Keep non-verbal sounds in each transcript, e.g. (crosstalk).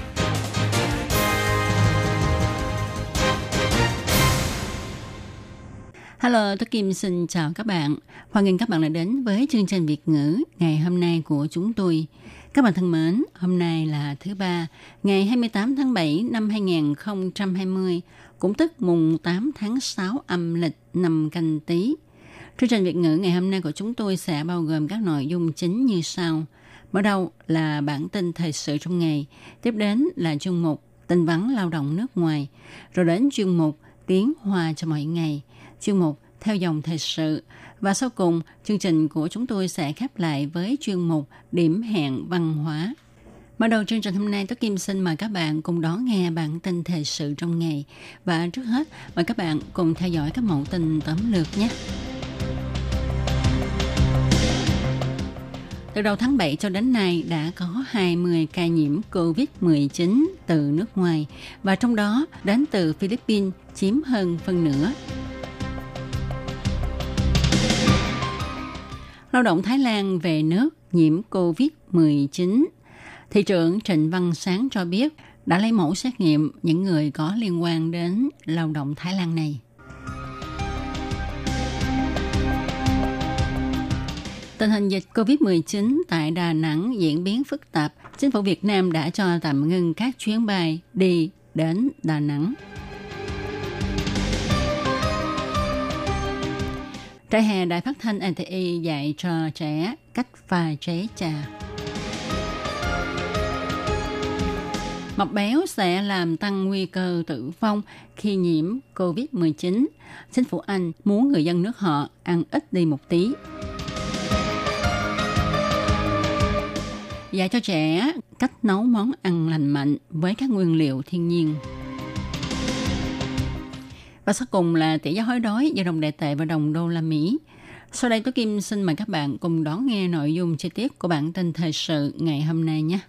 Hello, tôi Kim xin chào các bạn. Hoan nghênh các bạn đã đến với chương trình Việt ngữ ngày hôm nay của chúng tôi. Các bạn thân mến, hôm nay là thứ ba, ngày 28 tháng 7 năm 2020, cũng tức mùng 8 tháng 6 âm lịch năm canh tí. Chương trình Việt ngữ ngày hôm nay của chúng tôi sẽ bao gồm các nội dung chính như sau. Mở đầu là bản tin thời sự trong ngày, tiếp đến là chuyên mục tin vắn lao động nước ngoài, rồi đến chuyên mục tiếng hoa cho mọi ngày, chuyên mục theo dòng thời sự và sau cùng chương trình của chúng tôi sẽ khép lại với chuyên mục điểm hẹn văn hóa. Mở đầu chương trình hôm nay, Tố Kim xin mời các bạn cùng đón nghe bản tin thời sự trong ngày. Và trước hết, mời các bạn cùng theo dõi các mẫu tin tóm lược nhé. Từ đầu tháng 7 cho đến nay đã có 20 ca nhiễm COVID-19 từ nước ngoài và trong đó đến từ Philippines chiếm hơn phân nửa. Lao động Thái Lan về nước nhiễm COVID-19. Thị trưởng Trịnh Văn Sáng cho biết đã lấy mẫu xét nghiệm những người có liên quan đến lao động Thái Lan này. Tình hình dịch COVID-19 tại Đà Nẵng diễn biến phức tạp. Chính phủ Việt Nam đã cho tạm ngưng các chuyến bay đi đến Đà Nẵng. Trại hè Đài Phát thanh NTI dạy cho trẻ cách pha chế trà. Mập béo sẽ làm tăng nguy cơ tử vong khi nhiễm COVID-19. Chính phủ Anh muốn người dân nước họ ăn ít đi một tí. Dạy cho trẻ cách nấu món ăn lành mạnh với các nguyên liệu thiên nhiên. Và sau cùng là tỷ giá hối đoái giữa đồng đại tệ và đồng đô la Mỹ. Sau đây tôi Kim xin mời các bạn cùng đón nghe nội dung chi tiết của bản tin thời sự ngày hôm nay nhé.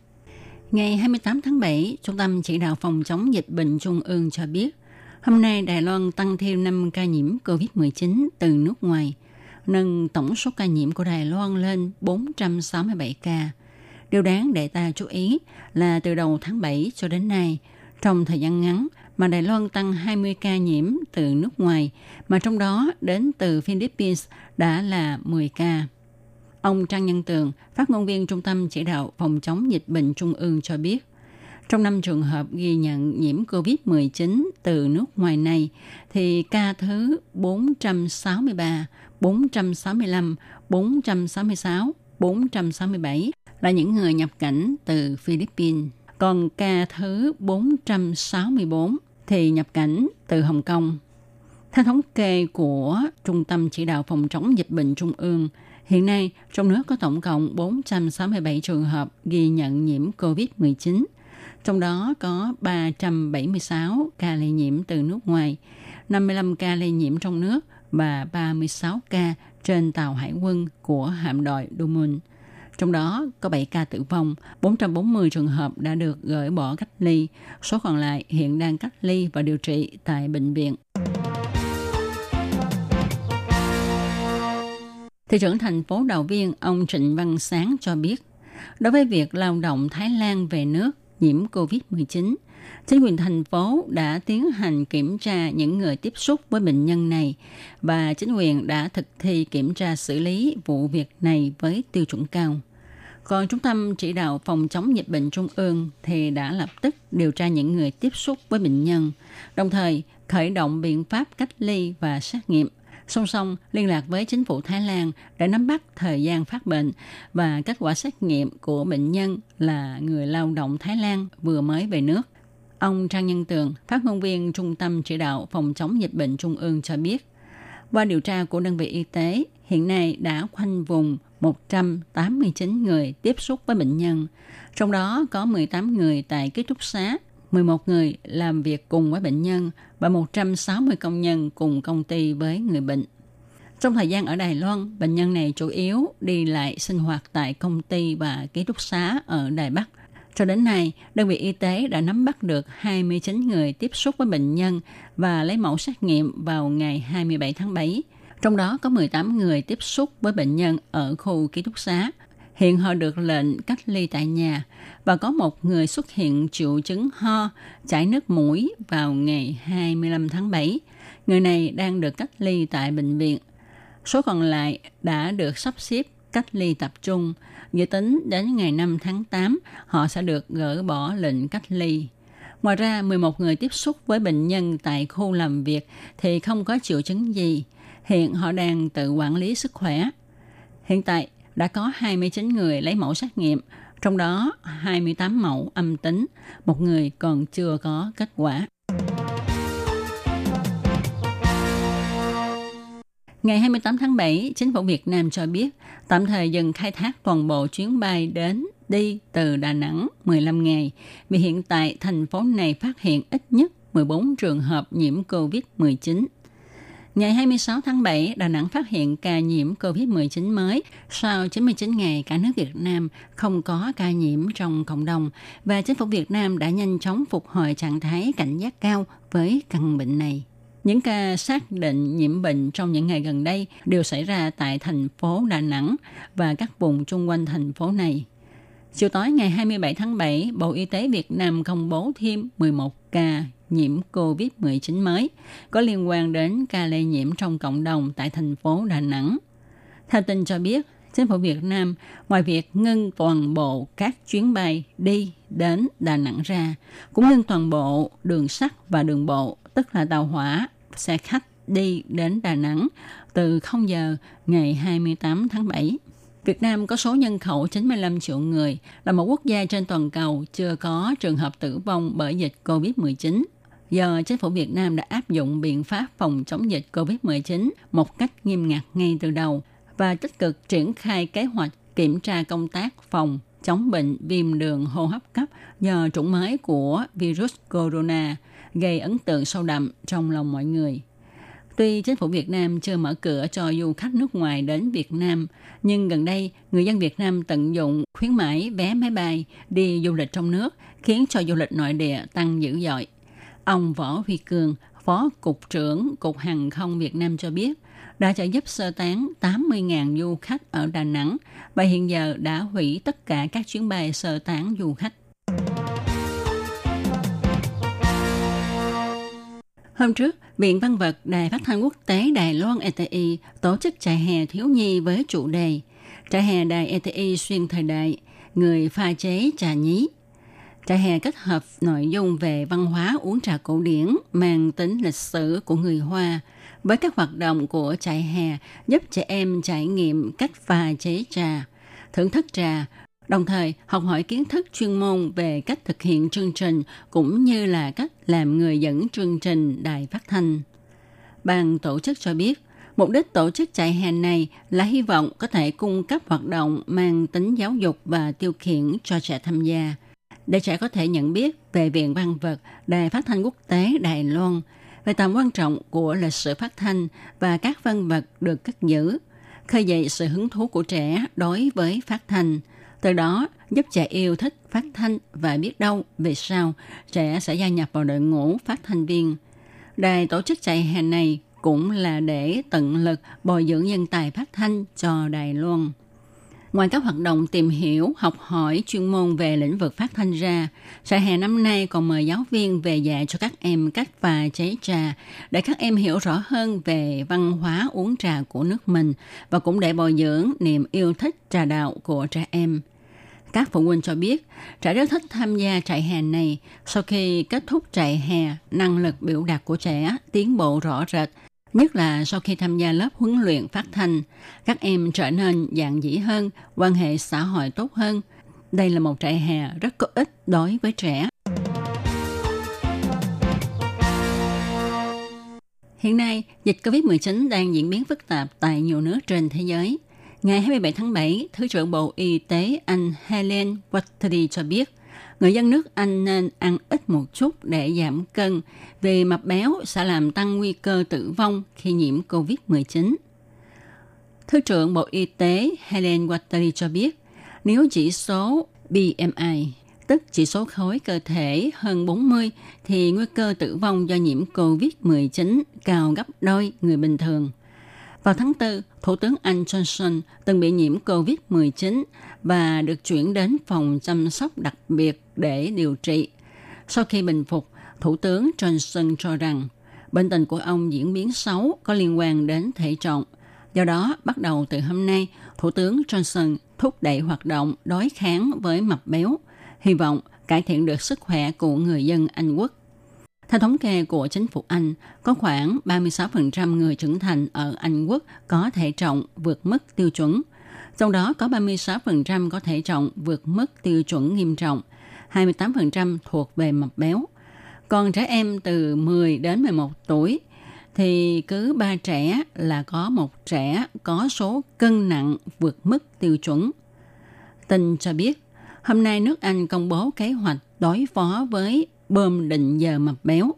Ngày 28 tháng 7, Trung tâm Chỉ đạo Phòng chống dịch bệnh Trung ương cho biết, hôm nay Đài Loan tăng thêm 5 ca nhiễm COVID-19 từ nước ngoài, nâng tổng số ca nhiễm của Đài Loan lên 467 ca. Điều đáng để ta chú ý là từ đầu tháng 7 cho đến nay, trong thời gian ngắn mà Đài Loan tăng 20 ca nhiễm từ nước ngoài, mà trong đó đến từ Philippines đã là 10 ca. Ông Trang Nhân Tường, phát ngôn viên Trung tâm Chỉ đạo Phòng chống dịch bệnh Trung ương cho biết, trong năm trường hợp ghi nhận nhiễm COVID-19 từ nước ngoài này, thì ca thứ 463, 465, 466, 467 là những người nhập cảnh từ Philippines. Còn ca thứ 464 thì nhập cảnh từ Hồng Kông. Theo thống kê của Trung tâm Chỉ đạo Phòng chống dịch bệnh Trung ương, hiện nay trong nước có tổng cộng 467 trường hợp ghi nhận nhiễm COVID-19, trong đó có 376 ca lây nhiễm từ nước ngoài, 55 ca lây nhiễm trong nước và 36 ca trên tàu hải quân của hạm đội Dumun. Trong đó có 7 ca tử vong, 440 trường hợp đã được gửi bỏ cách ly, số còn lại hiện đang cách ly và điều trị tại bệnh viện. Thị trưởng thành phố Đào Viên, ông Trịnh Văn Sáng cho biết, đối với việc lao động Thái Lan về nước nhiễm COVID-19, chính quyền thành phố đã tiến hành kiểm tra những người tiếp xúc với bệnh nhân này và chính quyền đã thực thi kiểm tra xử lý vụ việc này với tiêu chuẩn cao. Còn Trung tâm Chỉ đạo Phòng chống dịch bệnh Trung ương thì đã lập tức điều tra những người tiếp xúc với bệnh nhân, đồng thời khởi động biện pháp cách ly và xét nghiệm. Song song liên lạc với chính phủ Thái Lan để nắm bắt thời gian phát bệnh và kết quả xét nghiệm của bệnh nhân là người lao động Thái Lan vừa mới về nước. Ông Trang Nhân Tường, phát ngôn viên Trung tâm Chỉ đạo Phòng chống dịch bệnh Trung ương cho biết, qua điều tra của đơn vị y tế, hiện nay đã khoanh vùng 189 người tiếp xúc với bệnh nhân, trong đó có 18 người tại ký túc xá, 11 người làm việc cùng với bệnh nhân và 160 công nhân cùng công ty với người bệnh. Trong thời gian ở Đài Loan, bệnh nhân này chủ yếu đi lại sinh hoạt tại công ty và ký túc xá ở Đài Bắc. Cho đến nay, đơn vị y tế đã nắm bắt được 29 người tiếp xúc với bệnh nhân và lấy mẫu xét nghiệm vào ngày 27 tháng 7. Trong đó có 18 người tiếp xúc với bệnh nhân ở khu ký túc xá. Hiện họ được lệnh cách ly tại nhà và có một người xuất hiện triệu chứng ho, chảy nước mũi vào ngày 25 tháng 7. Người này đang được cách ly tại bệnh viện Số còn lại đã được sắp xếp cách ly tập trung. Dự tính đến ngày 5 tháng 8, họ sẽ được gỡ bỏ lệnh cách ly. Ngoài ra, 11 người tiếp xúc với bệnh nhân tại khu làm việc thì không có triệu chứng gì. Hiện họ đang tự quản lý sức khỏe. Hiện tại, đã có 29 người lấy mẫu xét nghiệm, trong đó 28 mẫu âm tính, một người còn chưa có kết quả. Ngày 28 tháng 7, chính phủ Việt Nam cho biết tạm thời dừng khai thác toàn bộ chuyến bay đến đi từ Đà Nẵng 15 ngày vì hiện tại thành phố này phát hiện ít nhất 14 trường hợp nhiễm COVID-19. Ngày 26 tháng 7, Đà Nẵng phát hiện ca nhiễm COVID-19 mới sau 99 ngày cả nước Việt Nam không có ca nhiễm trong cộng đồng và chính phủ Việt Nam đã nhanh chóng phục hồi trạng thái cảnh giác cao với căn bệnh này. Những ca xác định nhiễm bệnh trong những ngày gần đây đều xảy ra tại thành phố Đà Nẵng và các vùng chung quanh thành phố này. Chiều tối ngày 27 tháng 7, Bộ Y tế Việt Nam công bố thêm 11 ca nhiễm COVID-19 mới có liên quan đến ca lây nhiễm trong cộng đồng tại thành phố Đà Nẵng. Theo tin cho biết, chính phủ Việt Nam ngoài việc ngưng toàn bộ các chuyến bay đi đến Đà Nẵng ra, cũng ngưng toàn bộ đường sắt và đường bộ, tức là tàu hỏa, xe khách đi đến Đà Nẵng từ 0 giờ ngày 28 tháng 7. Việt Nam có số nhân khẩu 95 triệu người, là một quốc gia trên toàn cầu chưa có trường hợp tử vong bởi dịch COVID-19 giờ chính phủ Việt Nam đã áp dụng biện pháp phòng chống dịch COVID-19 một cách nghiêm ngặt ngay từ đầu và tích cực triển khai kế hoạch kiểm tra công tác phòng chống bệnh viêm đường hô hấp cấp do chủng mới của virus corona gây ấn tượng sâu đậm trong lòng mọi người. Tuy chính phủ Việt Nam chưa mở cửa cho du khách nước ngoài đến Việt Nam, nhưng gần đây người dân Việt Nam tận dụng khuyến mãi vé máy bay đi du lịch trong nước khiến cho du lịch nội địa tăng dữ dội. Ông Võ Huy Cường, Phó Cục trưởng Cục Hàng không Việt Nam cho biết, đã trợ giúp sơ tán 80.000 du khách ở Đà Nẵng và hiện giờ đã hủy tất cả các chuyến bay sơ tán du khách. Hôm trước, Viện Văn vật Đài Phát thanh Quốc tế Đài Loan ETI tổ chức trại hè thiếu nhi với chủ đề Trại hè Đài ETI xuyên thời đại, người pha chế trà nhí. Trại hè kết hợp nội dung về văn hóa uống trà cổ điển mang tính lịch sử của người Hoa với các hoạt động của trại hè giúp trẻ em trải nghiệm cách pha chế trà, thưởng thức trà, đồng thời học hỏi kiến thức chuyên môn về cách thực hiện chương trình cũng như là cách làm người dẫn chương trình đài phát thanh. Ban tổ chức cho biết, mục đích tổ chức chạy hè này là hy vọng có thể cung cấp hoạt động mang tính giáo dục và tiêu khiển cho trẻ tham gia, để trẻ có thể nhận biết về Viện Văn vật Đài Phát thanh Quốc tế Đài Loan, về tầm quan trọng của lịch sử phát thanh và các văn vật được cất giữ, khơi dậy sự hứng thú của trẻ đối với phát thanh – từ đó giúp trẻ yêu thích phát thanh và biết đâu về sau trẻ sẽ gia nhập vào đội ngũ phát thanh viên. Đài tổ chức chạy hè này cũng là để tận lực bồi dưỡng nhân tài phát thanh cho Đài Loan. Ngoài các hoạt động tìm hiểu, học hỏi chuyên môn về lĩnh vực phát thanh ra, trại hè năm nay còn mời giáo viên về dạy cho các em cách pha chế trà để các em hiểu rõ hơn về văn hóa uống trà của nước mình và cũng để bồi dưỡng niềm yêu thích trà đạo của trẻ em. Các phụ huynh cho biết, trẻ rất thích tham gia trại hè này. Sau khi kết thúc trại hè, năng lực biểu đạt của trẻ tiến bộ rõ rệt, nhất là sau khi tham gia lớp huấn luyện phát thanh. Các em trở nên dạng dĩ hơn, quan hệ xã hội tốt hơn. Đây là một trại hè rất có ích đối với trẻ. Hiện nay, dịch COVID-19 đang diễn biến phức tạp tại nhiều nước trên thế giới – Ngày 27 tháng 7, Thứ trưởng Bộ Y tế Anh Helen Watley cho biết, người dân nước Anh nên ăn ít một chút để giảm cân vì mập béo sẽ làm tăng nguy cơ tử vong khi nhiễm COVID-19. Thứ trưởng Bộ Y tế Helen Watley cho biết, nếu chỉ số BMI, tức chỉ số khối cơ thể hơn 40, thì nguy cơ tử vong do nhiễm COVID-19 cao gấp đôi người bình thường. Vào tháng 4, Thủ tướng Anh Johnson từng bị nhiễm COVID-19 và được chuyển đến phòng chăm sóc đặc biệt để điều trị. Sau khi bình phục, Thủ tướng Johnson cho rằng bệnh tình của ông diễn biến xấu có liên quan đến thể trọng. Do đó, bắt đầu từ hôm nay, Thủ tướng Johnson thúc đẩy hoạt động đối kháng với mập béo, hy vọng cải thiện được sức khỏe của người dân Anh quốc. Theo thống kê của chính phủ Anh, có khoảng 36% người trưởng thành ở Anh quốc có thể trọng vượt mức tiêu chuẩn. Trong đó có 36% có thể trọng vượt mức tiêu chuẩn nghiêm trọng, 28% thuộc về mập béo. Còn trẻ em từ 10 đến 11 tuổi thì cứ ba trẻ là có một trẻ có số cân nặng vượt mức tiêu chuẩn. Tin cho biết, hôm nay nước Anh công bố kế hoạch đối phó với bơm định giờ mập béo,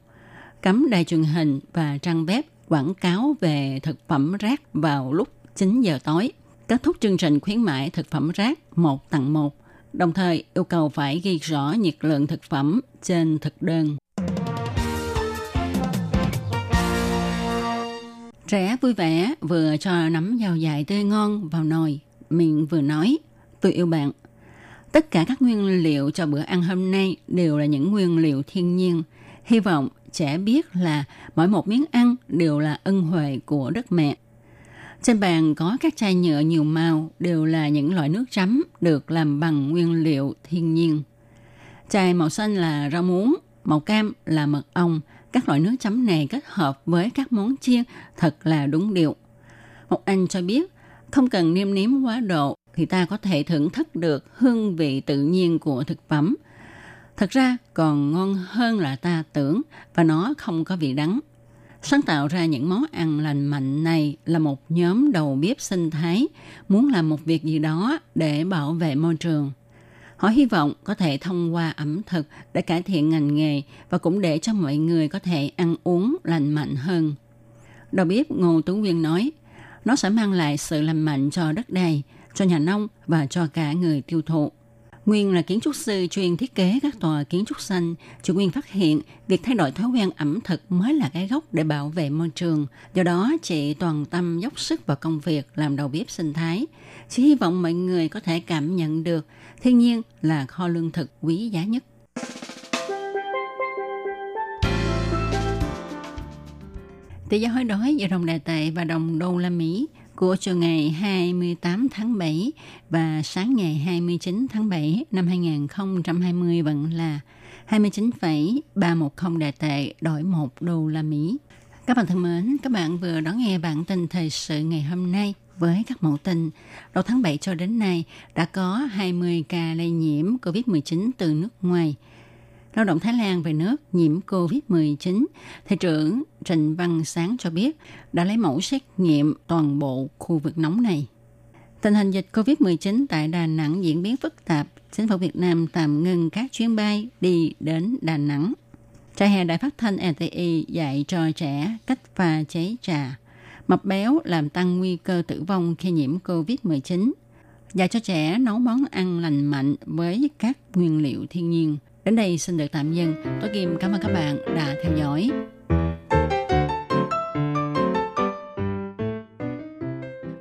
cấm đài truyền hình và trang web quảng cáo về thực phẩm rác vào lúc 9 giờ tối, kết thúc chương trình khuyến mại thực phẩm rác một tặng một, đồng thời yêu cầu phải ghi rõ nhiệt lượng thực phẩm trên thực đơn. Trẻ vui vẻ vừa cho nắm dao dài tươi ngon vào nồi, miệng vừa nói, tôi yêu bạn. Tất cả các nguyên liệu cho bữa ăn hôm nay đều là những nguyên liệu thiên nhiên. Hy vọng trẻ biết là mỗi một miếng ăn đều là ân huệ của đất mẹ. Trên bàn có các chai nhựa nhiều màu đều là những loại nước chấm được làm bằng nguyên liệu thiên nhiên. Chai màu xanh là rau muống, màu cam là mật ong. Các loại nước chấm này kết hợp với các món chiên thật là đúng điệu. Một anh cho biết không cần nêm nếm quá độ thì ta có thể thưởng thức được hương vị tự nhiên của thực phẩm. Thật ra còn ngon hơn là ta tưởng và nó không có vị đắng. Sáng tạo ra những món ăn lành mạnh này là một nhóm đầu bếp sinh thái muốn làm một việc gì đó để bảo vệ môi trường. Họ hy vọng có thể thông qua ẩm thực để cải thiện ngành nghề và cũng để cho mọi người có thể ăn uống lành mạnh hơn. Đầu bếp Ngô Tú Nguyên nói, nó sẽ mang lại sự lành mạnh cho đất đai, cho nhà nông và cho cả người tiêu thụ. Nguyên là kiến trúc sư chuyên thiết kế các tòa kiến trúc xanh. Chủ Nguyên phát hiện việc thay đổi thói quen ẩm thực mới là cái gốc để bảo vệ môi trường. Do đó, chị toàn tâm dốc sức vào công việc làm đầu bếp sinh thái. Chị hy vọng mọi người có thể cảm nhận được thiên nhiên là kho lương thực quý giá nhất. Tỷ giá hối đói giữa đồng đại tệ và đồng đô la Mỹ của chiều ngày 28 tháng 7 và sáng ngày 29 tháng 7 năm 2020 vẫn là 29,310 đại tệ đổi 1 đô la Mỹ. Các bạn thân mến, các bạn vừa đón nghe bản tin thời sự ngày hôm nay với các mẫu tin. Đầu tháng 7 cho đến nay đã có 20 ca lây nhiễm COVID-19 từ nước ngoài – lao động Thái Lan về nước nhiễm COVID-19, Thị trưởng Trịnh Văn Sáng cho biết đã lấy mẫu xét nghiệm toàn bộ khu vực nóng này. Tình hình dịch COVID-19 tại Đà Nẵng diễn biến phức tạp, chính phủ Việt Nam tạm ngừng các chuyến bay đi đến Đà Nẵng. Trại hè Đài Phát thanh RTI dạy cho trẻ cách pha chế trà. Mập béo làm tăng nguy cơ tử vong khi nhiễm COVID-19. Dạy cho trẻ nấu món ăn lành mạnh với các nguyên liệu thiên nhiên. Đến đây xin được tạm dừng. Tôi Kim cảm ơn các bạn đã theo dõi.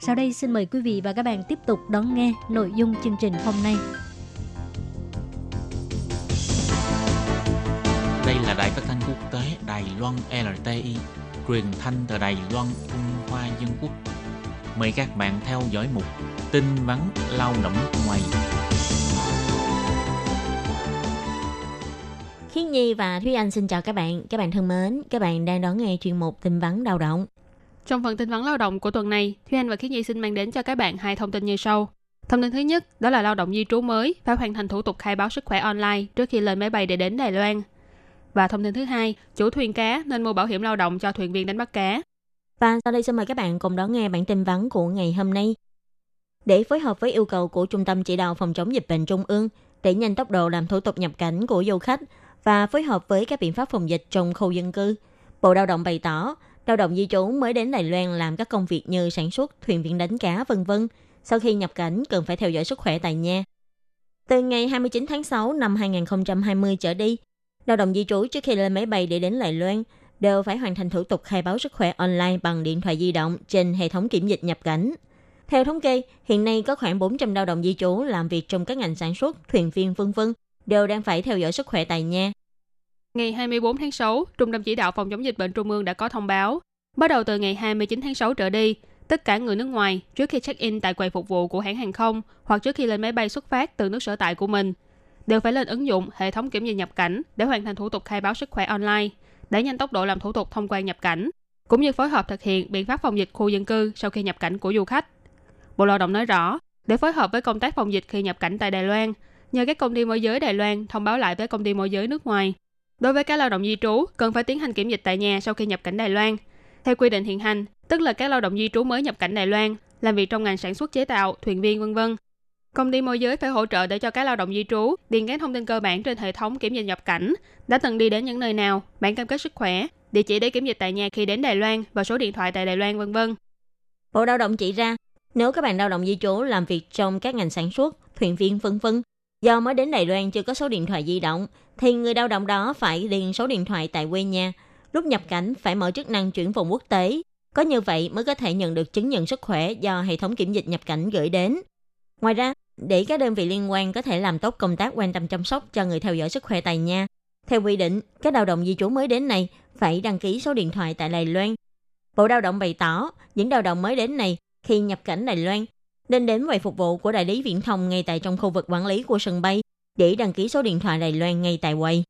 Sau đây xin mời quý vị và các bạn tiếp tục đón nghe nội dung chương trình hôm nay. Đây là đài phát thanh quốc tế Đài Loan LTI, truyền thanh từ Đài Loan, Trung Hoa Dân Quốc. Mời các bạn theo dõi mục tin vắn lao động ngoài. Khiết Nhi và Thúy Anh xin chào các bạn. Các bạn thân mến, các bạn đang đón nghe chuyên mục tin vắn lao động. Trong phần tin vấn lao động của tuần này, Thúy Anh và Khiết Nhi xin mang đến cho các bạn hai thông tin như sau. Thông tin thứ nhất, đó là lao động di trú mới phải hoàn thành thủ tục khai báo sức khỏe online trước khi lên máy bay để đến Đài Loan. Và thông tin thứ hai, chủ thuyền cá nên mua bảo hiểm lao động cho thuyền viên đánh bắt cá. Và sau đây xin mời các bạn cùng đón nghe bản tin vắn của ngày hôm nay. Để phối hợp với yêu cầu của Trung tâm Chỉ đạo Phòng chống dịch bệnh Trung ương, để nhanh tốc độ làm thủ tục nhập cảnh của du khách và phối hợp với các biện pháp phòng dịch trong khu dân cư, Bộ Lao động bày tỏ, lao động di trú mới đến Đài Loan làm các công việc như sản xuất, thuyền viên đánh cá, vân vân. Sau khi nhập cảnh cần phải theo dõi sức khỏe tại nhà. Từ ngày 29 tháng 6 năm 2020 trở đi, lao động di trú trước khi lên máy bay để đến Đài Loan đều phải hoàn thành thủ tục khai báo sức khỏe online bằng điện thoại di động trên hệ thống kiểm dịch nhập cảnh. Theo thống kê, hiện nay có khoảng 400 lao động di trú làm việc trong các ngành sản xuất, thuyền viên vân vân đều đang phải theo dõi sức khỏe tại nhà. Ngày 24 tháng 6, Trung tâm Chỉ đạo Phòng chống dịch bệnh Trung ương đã có thông báo, bắt đầu từ ngày 29 tháng 6 trở đi, tất cả người nước ngoài trước khi check-in tại quầy phục vụ của hãng hàng không hoặc trước khi lên máy bay xuất phát từ nước sở tại của mình đều phải lên ứng dụng hệ thống kiểm dịch nhập cảnh để hoàn thành thủ tục khai báo sức khỏe online, để nhanh tốc độ làm thủ tục thông quan nhập cảnh, cũng như phối hợp thực hiện biện pháp phòng dịch khu dân cư sau khi nhập cảnh của du khách. Bộ Lao động nói rõ, để phối hợp với công tác phòng dịch khi nhập cảnh tại Đài Loan, nhờ các công ty môi giới Đài Loan thông báo lại với công ty môi giới nước ngoài. Đối với các lao động di trú, cần phải tiến hành kiểm dịch tại nhà sau khi nhập cảnh Đài Loan. Theo quy định hiện hành, tức là các lao động di trú mới nhập cảnh Đài Loan, làm việc trong ngành sản xuất chế tạo, thuyền viên vân vân. Công ty môi giới phải hỗ trợ để cho các lao động di trú điền các thông tin cơ bản trên hệ thống kiểm dịch nhập cảnh, đã từng đi đến những nơi nào, bản cam kết sức khỏe, địa chỉ để kiểm dịch tại nhà khi đến Đài Loan và số điện thoại tại Đài Loan vân vân. Bộ Lao động chỉ ra, nếu các bạn lao động di trú làm việc trong các ngành sản xuất, thuyền viên vân vân, do mới đến Đài Loan chưa có số điện thoại di động, thì người lao động đó phải điền số điện thoại tại quê nhà. Lúc nhập cảnh phải mở chức năng chuyển vùng quốc tế. Có như vậy mới có thể nhận được chứng nhận sức khỏe do hệ thống kiểm dịch nhập cảnh gửi đến. Ngoài ra, để các đơn vị liên quan có thể làm tốt công tác quan tâm chăm sóc cho người theo dõi sức khỏe tại nhà, theo quy định, các lao động di trú mới đến này phải đăng ký số điện thoại tại Đài Loan. Bộ Lao động bày tỏ, những lao động mới đến này khi nhập cảnh Đài Loan nên đến quầy phục vụ của đại lý viễn thông ngay tại trong khu vực quản lý của sân bay để đăng ký số điện thoại Đài Loan ngay tại quầy.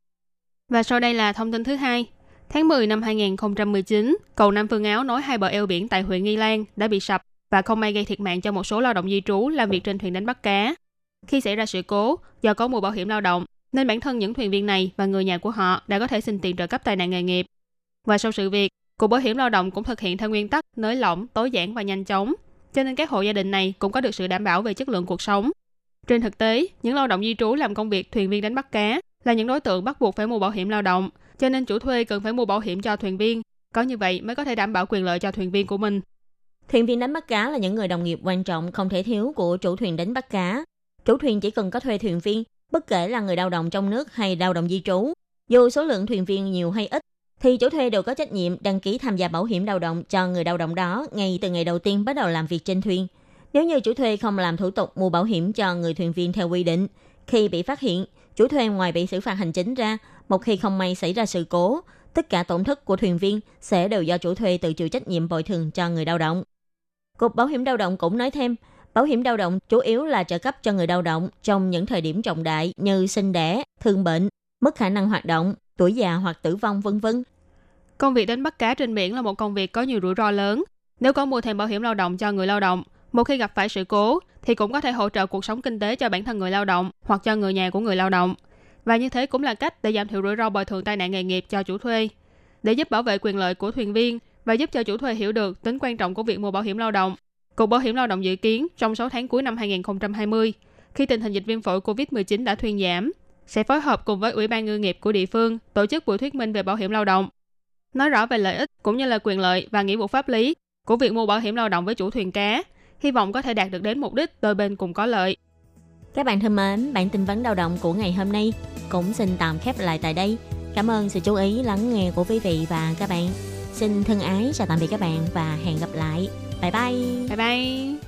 Và sau đây là thông tin thứ hai. Tháng 10 năm 2019, cầu Nam Phương Áo nối hai bờ eo biển tại huyện Nghi Lan đã bị sập và không may gây thiệt mạng cho một số lao động di trú làm việc trên thuyền đánh bắt cá. Khi xảy ra sự cố, do có mùa bảo hiểm lao động, nên bản thân những thuyền viên này và người nhà của họ đã có thể xin tiền trợ cấp tai nạn nghề nghiệp. Và sau sự việc, Cục Bảo hiểm Lao động cũng thực hiện theo nguyên tắc nới lỏng, tối giản và nhanh chóng, cho nên các hộ gia đình này cũng có được sự đảm bảo về chất lượng cuộc sống. Trên thực tế, những lao động di trú làm công việc thuyền viên đánh bắt cá là những đối tượng bắt buộc phải mua bảo hiểm lao động, cho nên chủ thuê cần phải mua bảo hiểm cho thuyền viên. Có như vậy mới có thể đảm bảo quyền lợi cho thuyền viên của mình. Thuyền viên đánh bắt cá là những người đồng nghiệp quan trọng không thể thiếu của chủ thuyền đánh bắt cá. Chủ thuyền chỉ cần có thuê thuyền viên, bất kể là người lao động trong nước hay lao động di trú. Dù số lượng thuyền viên nhiều hay ít, thì chủ thuê đều có trách nhiệm đăng ký tham gia bảo hiểm lao động cho người lao động đó ngay từ ngày đầu tiên bắt đầu làm việc trên thuyền. Nếu như chủ thuê không làm thủ tục mua bảo hiểm cho người thuyền viên theo quy định, khi bị phát hiện, chủ thuê ngoài bị xử phạt hành chính ra, một khi không may xảy ra sự cố, tất cả tổn thất của thuyền viên sẽ đều do chủ thuê tự chịu trách nhiệm bồi thường cho người lao động. Cục Bảo hiểm lao động cũng nói thêm, bảo hiểm lao động chủ yếu là trợ cấp cho người lao động trong những thời điểm trọng đại như sinh đẻ, thương bệnh, mất khả năng hoạt động, tuổi già hoặc tử vong vân vân. Công việc đánh bắt cá trên biển là một công việc có nhiều rủi ro lớn. Nếu có mua thêm bảo hiểm lao động cho người lao động, một khi gặp phải sự cố thì cũng có thể hỗ trợ cuộc sống kinh tế cho bản thân người lao động hoặc cho người nhà của người lao động. Và như thế cũng là cách để giảm thiểu rủi ro bồi thường tai nạn nghề nghiệp cho chủ thuê. Để giúp bảo vệ quyền lợi của thuyền viên và giúp cho chủ thuê hiểu được tính quan trọng của việc mua bảo hiểm lao động. Cục Bảo hiểm Lao động dự kiến trong 6 tháng cuối năm 2020, khi tình hình dịch viêm phổi COVID-19 đã thuyên giảm, sẽ phối hợp cùng với Ủy ban ngư nghiệp của địa phương tổ chức buổi thuyết minh về bảo hiểm lao động. nói rõ về lợi ích cũng như là quyền lợi và nghĩa vụ pháp lý của việc mua bảo hiểm lao động với chủ thuyền cá, hy vọng có thể đạt được đến mục đích đôi bên cùng có lợi. Các bạn thân mến, bản tin vấn lao động của ngày hôm nay cũng xin tạm khép lại tại đây. Cảm ơn sự chú ý lắng nghe của quý vị và các bạn. Xin thân ái chào tạm biệt các bạn và hẹn gặp lại. Bye bye. Bye bye.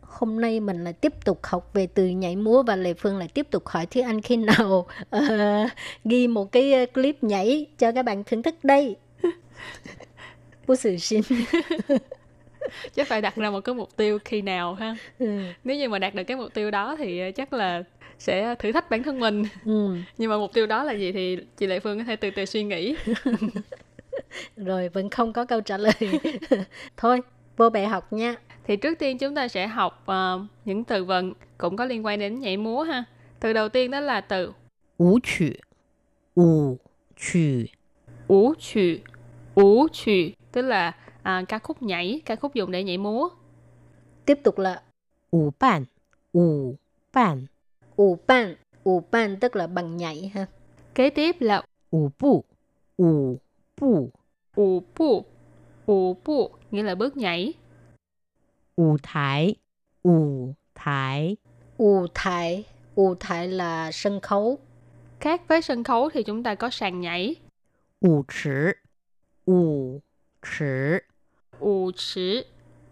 Hôm nay mình lại tiếp tục học về từ nhảy múa và Lệ Phương lại tiếp tục hỏi Thúy Anh khi nào uh, ghi một cái ờ, clip nhảy cho các bạn thưởng thức đây. (laughs) Bố sự xin. (laughs) chắc phải đặt ra một cái mục tiêu khi nào ha. Ừ. Nếu như mà đạt được cái mục tiêu đó thì ờ, chắc là sẽ thử thách bản thân mình. Ừ. (laughs) Nhưng mà mục tiêu đó là gì thì chị Lệ Phương có thể từ từ suy nghĩ. Rồi vẫn không có câu trả lời. Thôi, vô bệ học nha thì trước tiên chúng ta sẽ học uh, những từ vựng cũng có liên quan đến nhảy múa ha. Từ đầu tiên đó là từ vũ trụ, vũ trụ, vũ trụ, vũ trụ tức là uh, ca khúc nhảy, ca khúc dùng để nhảy múa. Tiếp tục là vũ bản, vũ bản, vũ bản, vũ bản tức là bằng nhảy ha. Kế tiếp là vũ bộ, vũ bộ, vũ bộ, vũ bộ nghĩa là bước nhảy. 舞台，舞台， ủ thải. ủ thải là sân khấu. Khác với sân khấu thì chúng ta có sàn nhảy. 舞池，舞池， ủ chỉ,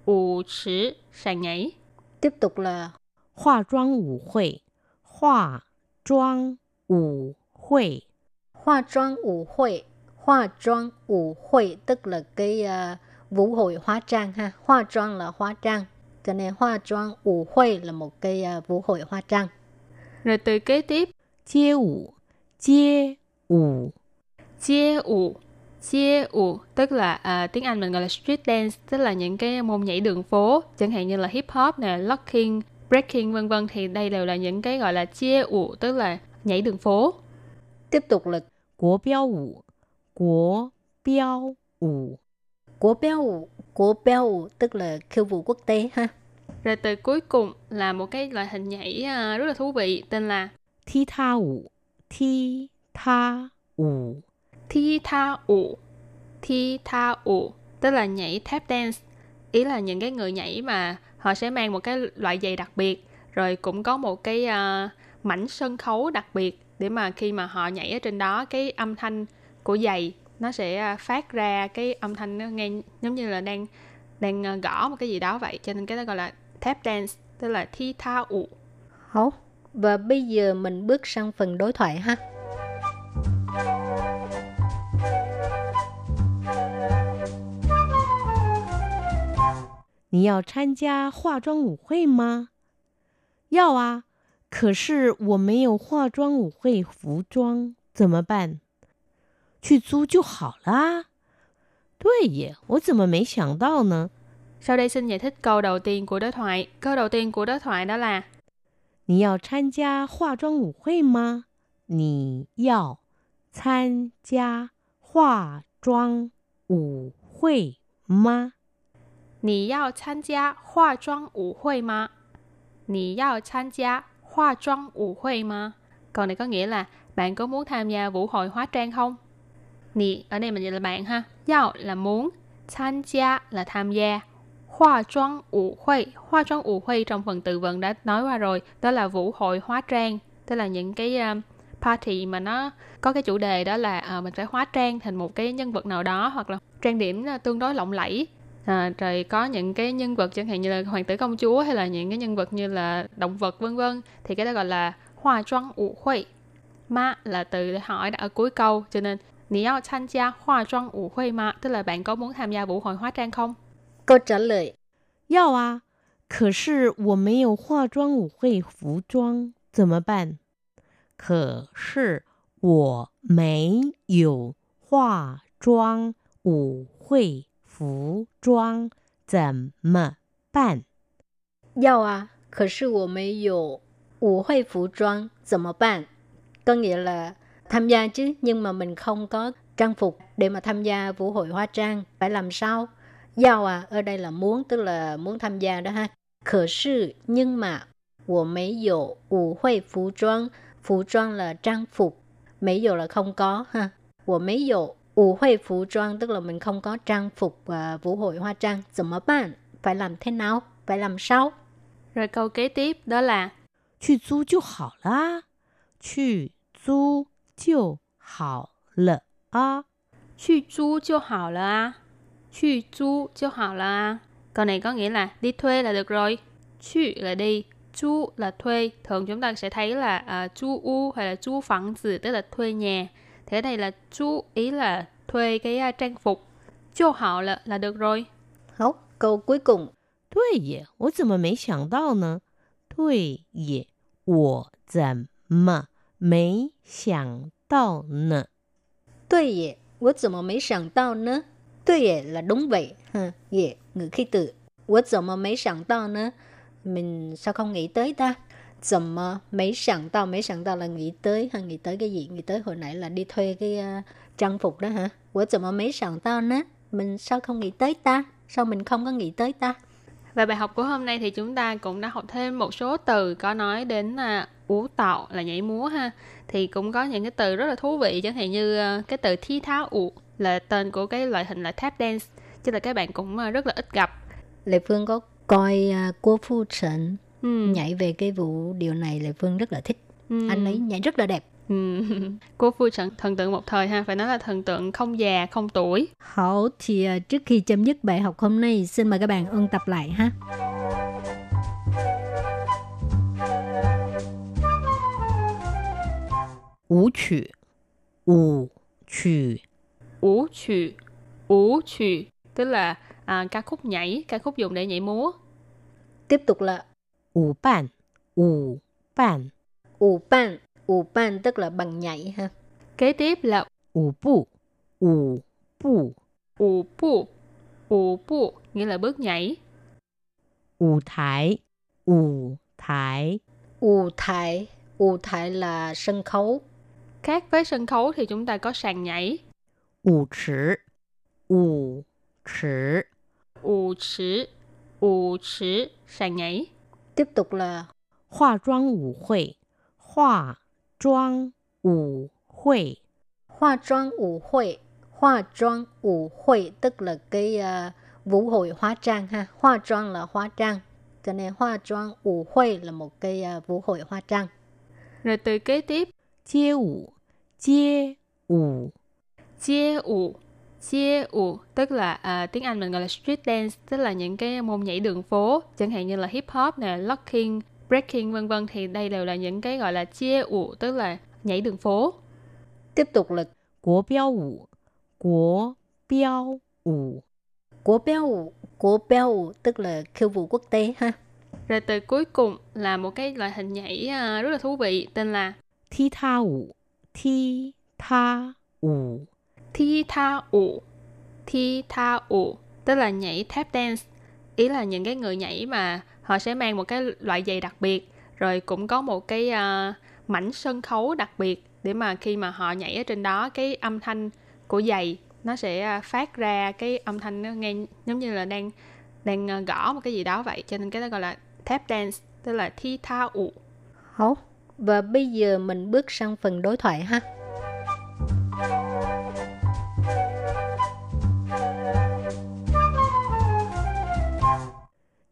ủ chỉ, sàn nhảy. Tiếp tục là 化妆舞会，化妆舞会， hoa trang ủ hội. Hoa trang ủ hội tức là cái uh, vũ hội hóa trang ha. Hóa trang là hóa trang. Cho nên hóa trang vũ hội là một cái uh, vũ hội hóa trang. Rồi từ kế tiếp. Chia vũ chia vũ chia vũ chia vũ tức là uh, tiếng Anh mình gọi là street dance tức là những cái môn nhảy đường phố chẳng hạn như là hip hop nè locking breaking vân vân thì đây đều là những cái gọi là chia vũ tức là nhảy đường phố. Tiếp tục là quốc biểu vũ quốc biểu vũ của béo, của béo tức là khiêu vũ quốc tế ha. Rồi từ cuối cùng là một cái loại hình nhảy à, rất là thú vị tên là thi tha vũ, thi tha vũ, thi tha vũ, thi tha vũ tức là nhảy tap dance. Ý là những cái người nhảy mà họ sẽ mang một cái loại giày đặc biệt rồi cũng có một cái uh, mảnh sân khấu đặc biệt để mà khi mà họ nhảy ở trên đó cái âm thanh của giày nó sẽ à, phát ra cái âm thanh nó nghe giống như là đang đang à, gõ một cái gì đó vậy cho nên cái đó gọi là tap dance tức là thi tha ủ Hảo. Và bây giờ mình bước sang phần đối thoại ha. 你要参加化妆舞会吗？要啊，可是我没有化妆舞会服装，怎么办？ 去租就好啦。对耶，我怎么没想到呢？sau đây xin giải thích câu đầu tiên của đối thoại câu đầu tiên của đối thoại đó là 你要参加化妆舞会吗？你要参加化妆舞会吗？你要参加化妆舞会吗？你要参加化妆舞会吗？Câu này có nghĩa là bạn có muốn tham gia vũ hội hóa trang không? Nì ở đây mình dịch là bạn ha. Yao là muốn, tham gia là tham gia. Hóa trang hóa trang vũ hội trong phần từ vựng đã nói qua rồi, đó là vũ hội hóa trang, tức là những cái um, party mà nó có cái chủ đề đó là à, mình phải hóa trang thành một cái nhân vật nào đó hoặc là trang điểm ờ, tương đối lộng lẫy. À, rồi có những cái nhân vật chẳng hạn như là hoàng tử công chúa hay là những cái nhân vật như là động vật vân vân. Thì cái đó gọi là hóa trang vũ hội ma là từ để hỏi ở cuối câu cho nên 你要参加化妆舞会吗 tức là bạn có muốn tham gia vũ hội hóa trang không Câu trả lời 要啊，可是我没有化妆舞会服装， 怎么办？可是我没有化妆舞会服装，怎么办？要啊，可是我没有舞会服装怎么办? Có nghĩa là tham gia chứ nhưng mà mình không có trang phục để mà tham gia vũ hội hóa trang phải làm sao? Giao à, ở đây là muốn tức là muốn tham gia đó ha. Khở sư nhưng mà 我没有舞会服装，服装 là trang phục, mấy dụ là không có ha. 我没有舞会服装 tức là mình không có trang phục uh, vũ hội hóa trang. 怎么办? Phải làm thế nào? Phải làm sao? Rồi câu kế tiếp đó là 去租就好啦，去租 就好了啊，去租就好了啊，去租就好了啊. Câu này có nghĩa là đi thuê là được rồi. Chu là đi, chu là thuê. Thường chúng ta sẽ thấy là uh, chu u hay là chu phẳng tử tức là thuê nhà. Thế ở đây là chu ý là thuê cái uh, trang phục. Cho họ là là được rồi. Hấu, câu cuối cùng. 对耶，我怎么没想到呢？对耶，我怎么 没想到呢？对耶，我怎么没想到呢？对耶 là đúng vậy ha.耶, ngữ khí từ. 我怎么没想到呢? Mình sao không nghĩ tới ta? 怎么没想到? Mấy 想到 là nghĩ tới ha, nghĩ tới cái gì? Nghĩ tới hồi nãy là đi thuê cái uh, trang phục đó hả? 我怎么没想到呢? Mình sao không nghĩ tới ta? Sao mình không có nghĩ tới ta? Và bài học của hôm nay thì chúng ta cũng đã học thêm một số từ có nói đến là ủ tạo là nhảy múa ha. Thì cũng có những cái từ rất là thú vị chẳng hạn như uh, cái từ thi tháo ủ là tên của cái loại hình là tap dance. Chứ là các bạn cũng uh, rất là ít gặp. Lệ Phương có coi uh, Cô Phu Trần ừ. nhảy về cái vụ điều này Lệ Phương rất là thích. Ừ. Anh ấy nhảy rất là đẹp. Ừ. (laughs) Cô Phu Trần thần tượng một thời ha, phải nói là thần tượng không già, không tuổi. Hảo, thì uh, trước khi chấm dứt bài học hôm nay, xin mời các bạn ôn tập lại ha. Vũ 曲, vũ 曲, vũ 曲, vũ 曲, tức là à, ca khúc nhảy, ca khúc dùng để nhảy múa. Tiếp tục là vũ ban, vũ ban. Vũ ban, vũ ban tức là bằng nhảy ha. Kế tiếp là vũ bu, vũ bu. Vũ bu, vũ bu nghĩa là bước nhảy. Vũ thái, vũ thái. Vũ thái, vũ thái là sân khấu. Khác với sân khấu thì chúng ta có sàn nhảy. Ủ trữ Ủ trữ Ủ trữ Ủ trữ Sàn nhảy. Tiếp tục là Hoa trang ủ hội Hoa trang ủ hội Hoa trang ủ hội Hoa trang ủ hội tức là cái uh, vũ hội hóa trang ha. Hoa trang là hóa trang. Cho nên hoa trang ủ hội là một cái uh, vũ hội hóa trang. Rồi từ kế tiếp chia vũ, chia vũ. Chia vũ, chia vũ tức là uh, tiếng Anh mình gọi là street dance, tức là những cái môn nhảy đường phố, chẳng hạn như là hip hop nè, locking, breaking vân vân thì đây đều là những cái gọi là chia vũ tức là nhảy đường phố. Tiếp tục là quốc biểu vũ, quốc biểu vũ. Quốc biểu vũ, quốc biểu vũ tức là khiêu vũ quốc tế ha. Rồi từ cuối cùng là một cái loại hình nhảy uh, rất là thú vị tên là thi tha vũ, thi tha vũ. Thi tha vũ, thi tha vũ tức là nhảy tap dance. Ý là những cái người nhảy mà họ sẽ mang một cái loại giày đặc biệt rồi cũng có một cái uh, mảnh sân khấu đặc biệt để mà khi mà họ nhảy ở trên đó cái âm thanh của giày nó sẽ phát ra cái âm thanh nó nghe giống như là đang đang gõ một cái gì đó vậy cho nên cái đó gọi là tap dance tức là thi thao ủ Hấu. Và bây giờ mình bước sang phần đối thoại ha.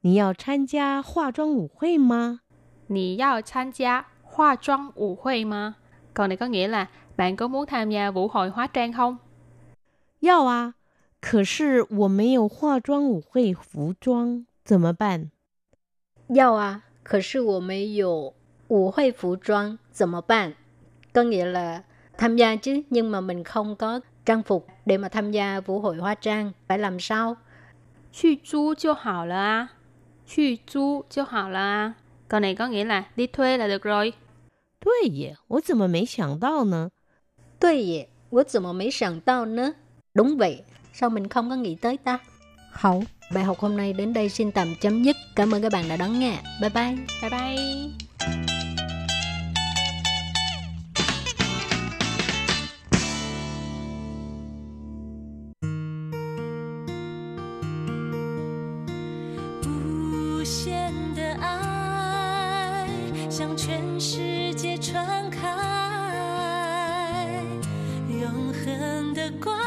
你要参加化妆舞会吗？你要参加化妆舞会吗? Câu này có nghĩa là bạn có muốn tham gia vũ hội hóa trang không? 要啊，可是我没有化妆舞会服装，怎么办？要啊，可是我没有 舞会服装，怎么办? Có nghĩa là tham gia chứ, nhưng mà mình không có trang phục để mà tham gia vũ hội hóa trang, phải làm sao? 去租就好了啊，去租就好了啊. Câu này có nghĩa là đi thuê là được rồi. 对耶，我怎么没想到呢？对耶，我怎么没想到呢? Đúng vậy, sao mình không có nghĩ tới ta? Hậu, bài học hôm nay đến đây xin tạm chấm dứt. Cảm ơn các bạn đã đón nghe. Bye bye. Bye bye. 无限的爱，向全世界传开。永恒的光。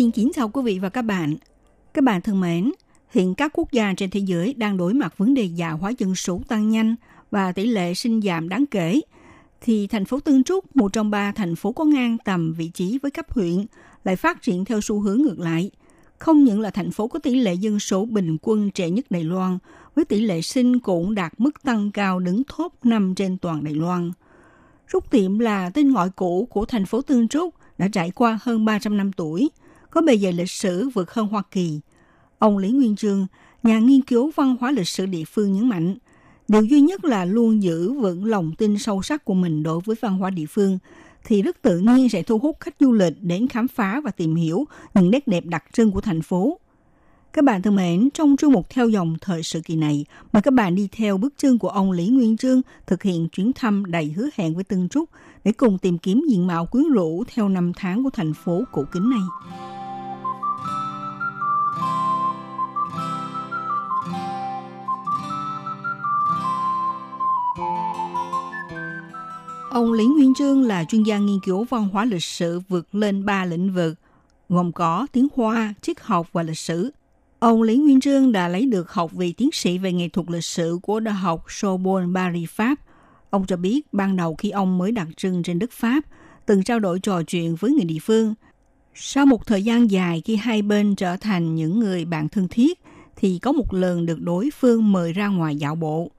Xin kính chào quý vị và các bạn. Các bạn thân mến, hiện các quốc gia trên thế giới đang đối mặt vấn đề già hóa dân số tăng nhanh và tỷ lệ sinh giảm đáng kể, thì thành phố Tân Trúc, một trong ba thành phố có ngang tầm vị trí với cấp huyện, lại phát triển theo xu hướng ngược lại. Không những là thành phố có tỷ lệ dân số bình quân trẻ nhất Đài Loan, với tỷ lệ sinh cũng đạt mức tăng cao đứng top 5 trên toàn Đài Loan. rút Tiệm là tên gọi cũ của thành phố tương Trúc đã trải qua hơn 300 năm tuổi, có bề dày lịch sử vượt hơn Hoa Kỳ. Ông Lý Nguyên Trương, nhà nghiên cứu văn hóa lịch sử địa phương nhấn mạnh, điều duy nhất là luôn giữ vững lòng tin sâu sắc của mình đối với văn hóa địa phương, thì rất tự nhiên sẽ thu hút khách du lịch đến khám phá và tìm hiểu những nét đẹp đặc trưng của thành phố. Các bạn thân mến, trong chương mục theo dòng thời sự kỳ này, mời các bạn đi theo bước chân của ông Lý Nguyên Trương thực hiện chuyến thăm đầy hứa hẹn với Tân Trúc để cùng tìm kiếm diện mạo quyến rũ theo năm tháng của thành phố cổ kính này. Ông Lý Nguyên Trương là chuyên gia nghiên cứu văn hóa lịch sử vượt lên ba lĩnh vực, gồm có tiếng Hoa, triết học và lịch sử. Ông Lý Nguyên Trương đã lấy được học vị tiến sĩ về nghệ thuật lịch sử của Đại học Sorbonne Paris, Pháp. Ông cho biết ban đầu khi ông mới đặt chân trên đất Pháp, từng trao đổi trò chuyện với người địa phương. Sau một thời gian dài khi hai bên trở thành những người bạn thân thiết, thì có một lần được đối phương mời ra ngoài dạo bộ.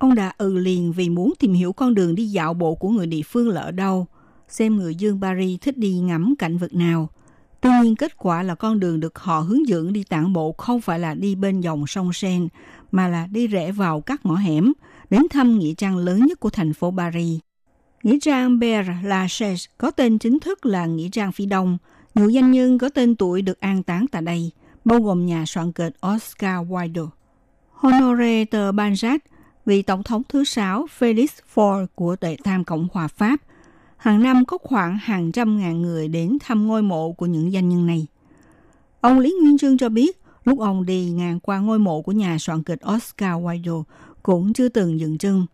Ông đã ừ liền vì muốn tìm hiểu con đường đi dạo bộ của người địa phương lỡ đâu, xem người dân Paris thích đi ngắm cảnh vật nào – Tuy nhiên kết quả là con đường được họ hướng dẫn đi tản bộ không phải là đi bên dòng sông Sen, mà là đi rẽ vào các ngõ hẻm, đến thăm nghĩa trang lớn nhất của thành phố Paris. Nghĩa trang Père Lachaise có tên chính thức là Nghĩa trang phía Đông. Nhiều danh nhân có tên tuổi được an táng tại đây, bao gồm nhà soạn kịch Oscar Wilde. Honoré de Balzac, vị tổng thống thứ sáu Felix Faure của Tệ tam Cộng hòa Pháp, hàng năm có khoảng hàng trăm ngàn người đến thăm ngôi mộ của những danh nhân này. Ông Lý Nguyên Trương cho biết, lúc ông đi ngang qua ngôi mộ của nhà soạn kịch Oscar Wilde cũng chưa từng dừng chân.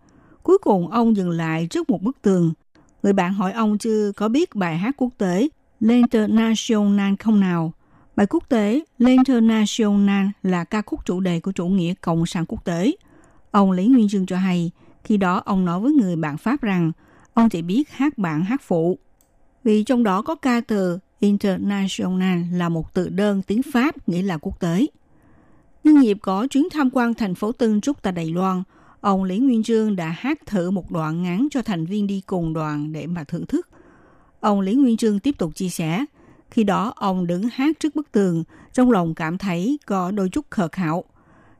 Cuối cùng ông dừng lại trước một bức tường. Người bạn hỏi ông chưa có biết bài hát quốc tế L'International không nào. Bài quốc tế L'International là ca khúc chủ đề của chủ nghĩa cộng sản quốc tế. Ông Lý Nguyên dương cho hay, khi đó ông nói với người bạn Pháp rằng – ông chỉ biết hát bản hát phụ. Vì trong đó có ca từ International là một từ đơn tiếng Pháp nghĩa là quốc tế. Nhân dịp có chuyến tham quan thành phố Tân Trúc tại Đài Loan, ông Lý Nguyên dương đã hát thử một đoạn ngắn cho thành viên đi cùng đoàn để mà thưởng thức. Ông Lý Nguyên dương tiếp tục chia sẻ, khi đó ông đứng hát trước bức tường, trong lòng cảm thấy có đôi chút khờ khạo.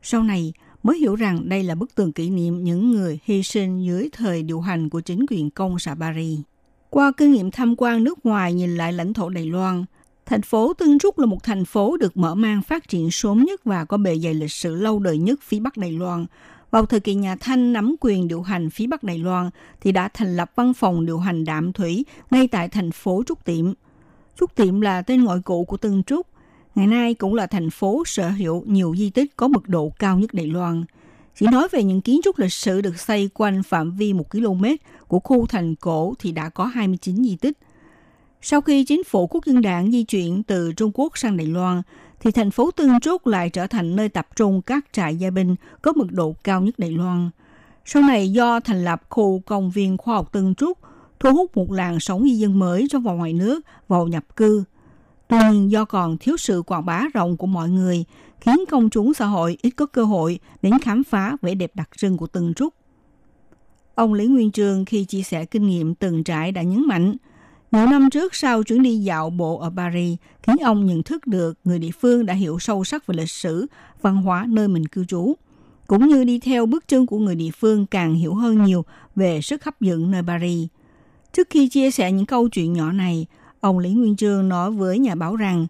Sau này, mới hiểu rằng đây là bức tường kỷ niệm những người hy sinh dưới thời điều hành của chính quyền công xã Paris. Qua kinh nghiệm tham quan nước ngoài nhìn lại lãnh thổ Đài Loan, thành phố Tân Trúc là một thành phố được mở mang phát triển sớm nhất và có bề dày lịch sử lâu đời nhất phía Bắc Đài Loan. Vào thời kỳ nhà Thanh nắm quyền điều hành phía Bắc Đài Loan thì đã thành lập văn phòng điều hành đạm thủy ngay tại thành phố Trúc Tiệm. Trúc Tiệm là tên gọi cũ của Tân Trúc, ngày nay cũng là thành phố sở hữu nhiều di tích có mật độ cao nhất Đài Loan. Chỉ nói về những kiến trúc lịch sử được xây quanh phạm vi 1 km của khu thành cổ thì đã có 29 di tích. Sau khi chính phủ quốc dân đảng di chuyển từ Trung Quốc sang Đài Loan, thì thành phố tương Trúc lại trở thành nơi tập trung các trại gia binh có mật độ cao nhất Đài Loan. Sau này do thành lập khu công viên khoa học tương Trúc, thu hút một làn sóng di dân mới trong và ngoài nước vào nhập cư. Tuy nhiên do còn thiếu sự quảng bá rộng của mọi người, khiến công chúng xã hội ít có cơ hội đến khám phá vẻ đẹp đặc trưng của từng Trúc. Ông Lý Nguyên Trương khi chia sẻ kinh nghiệm từng trải đã nhấn mạnh, nhiều năm trước sau chuyến đi dạo bộ ở Paris, khiến ông nhận thức được người địa phương đã hiểu sâu sắc về lịch sử, văn hóa nơi mình cư trú, cũng như đi theo bước chân của người địa phương càng hiểu hơn nhiều về sức hấp dẫn nơi Paris. Trước khi chia sẻ những câu chuyện nhỏ này, ông Lý Nguyên Trương nói với nhà báo rằng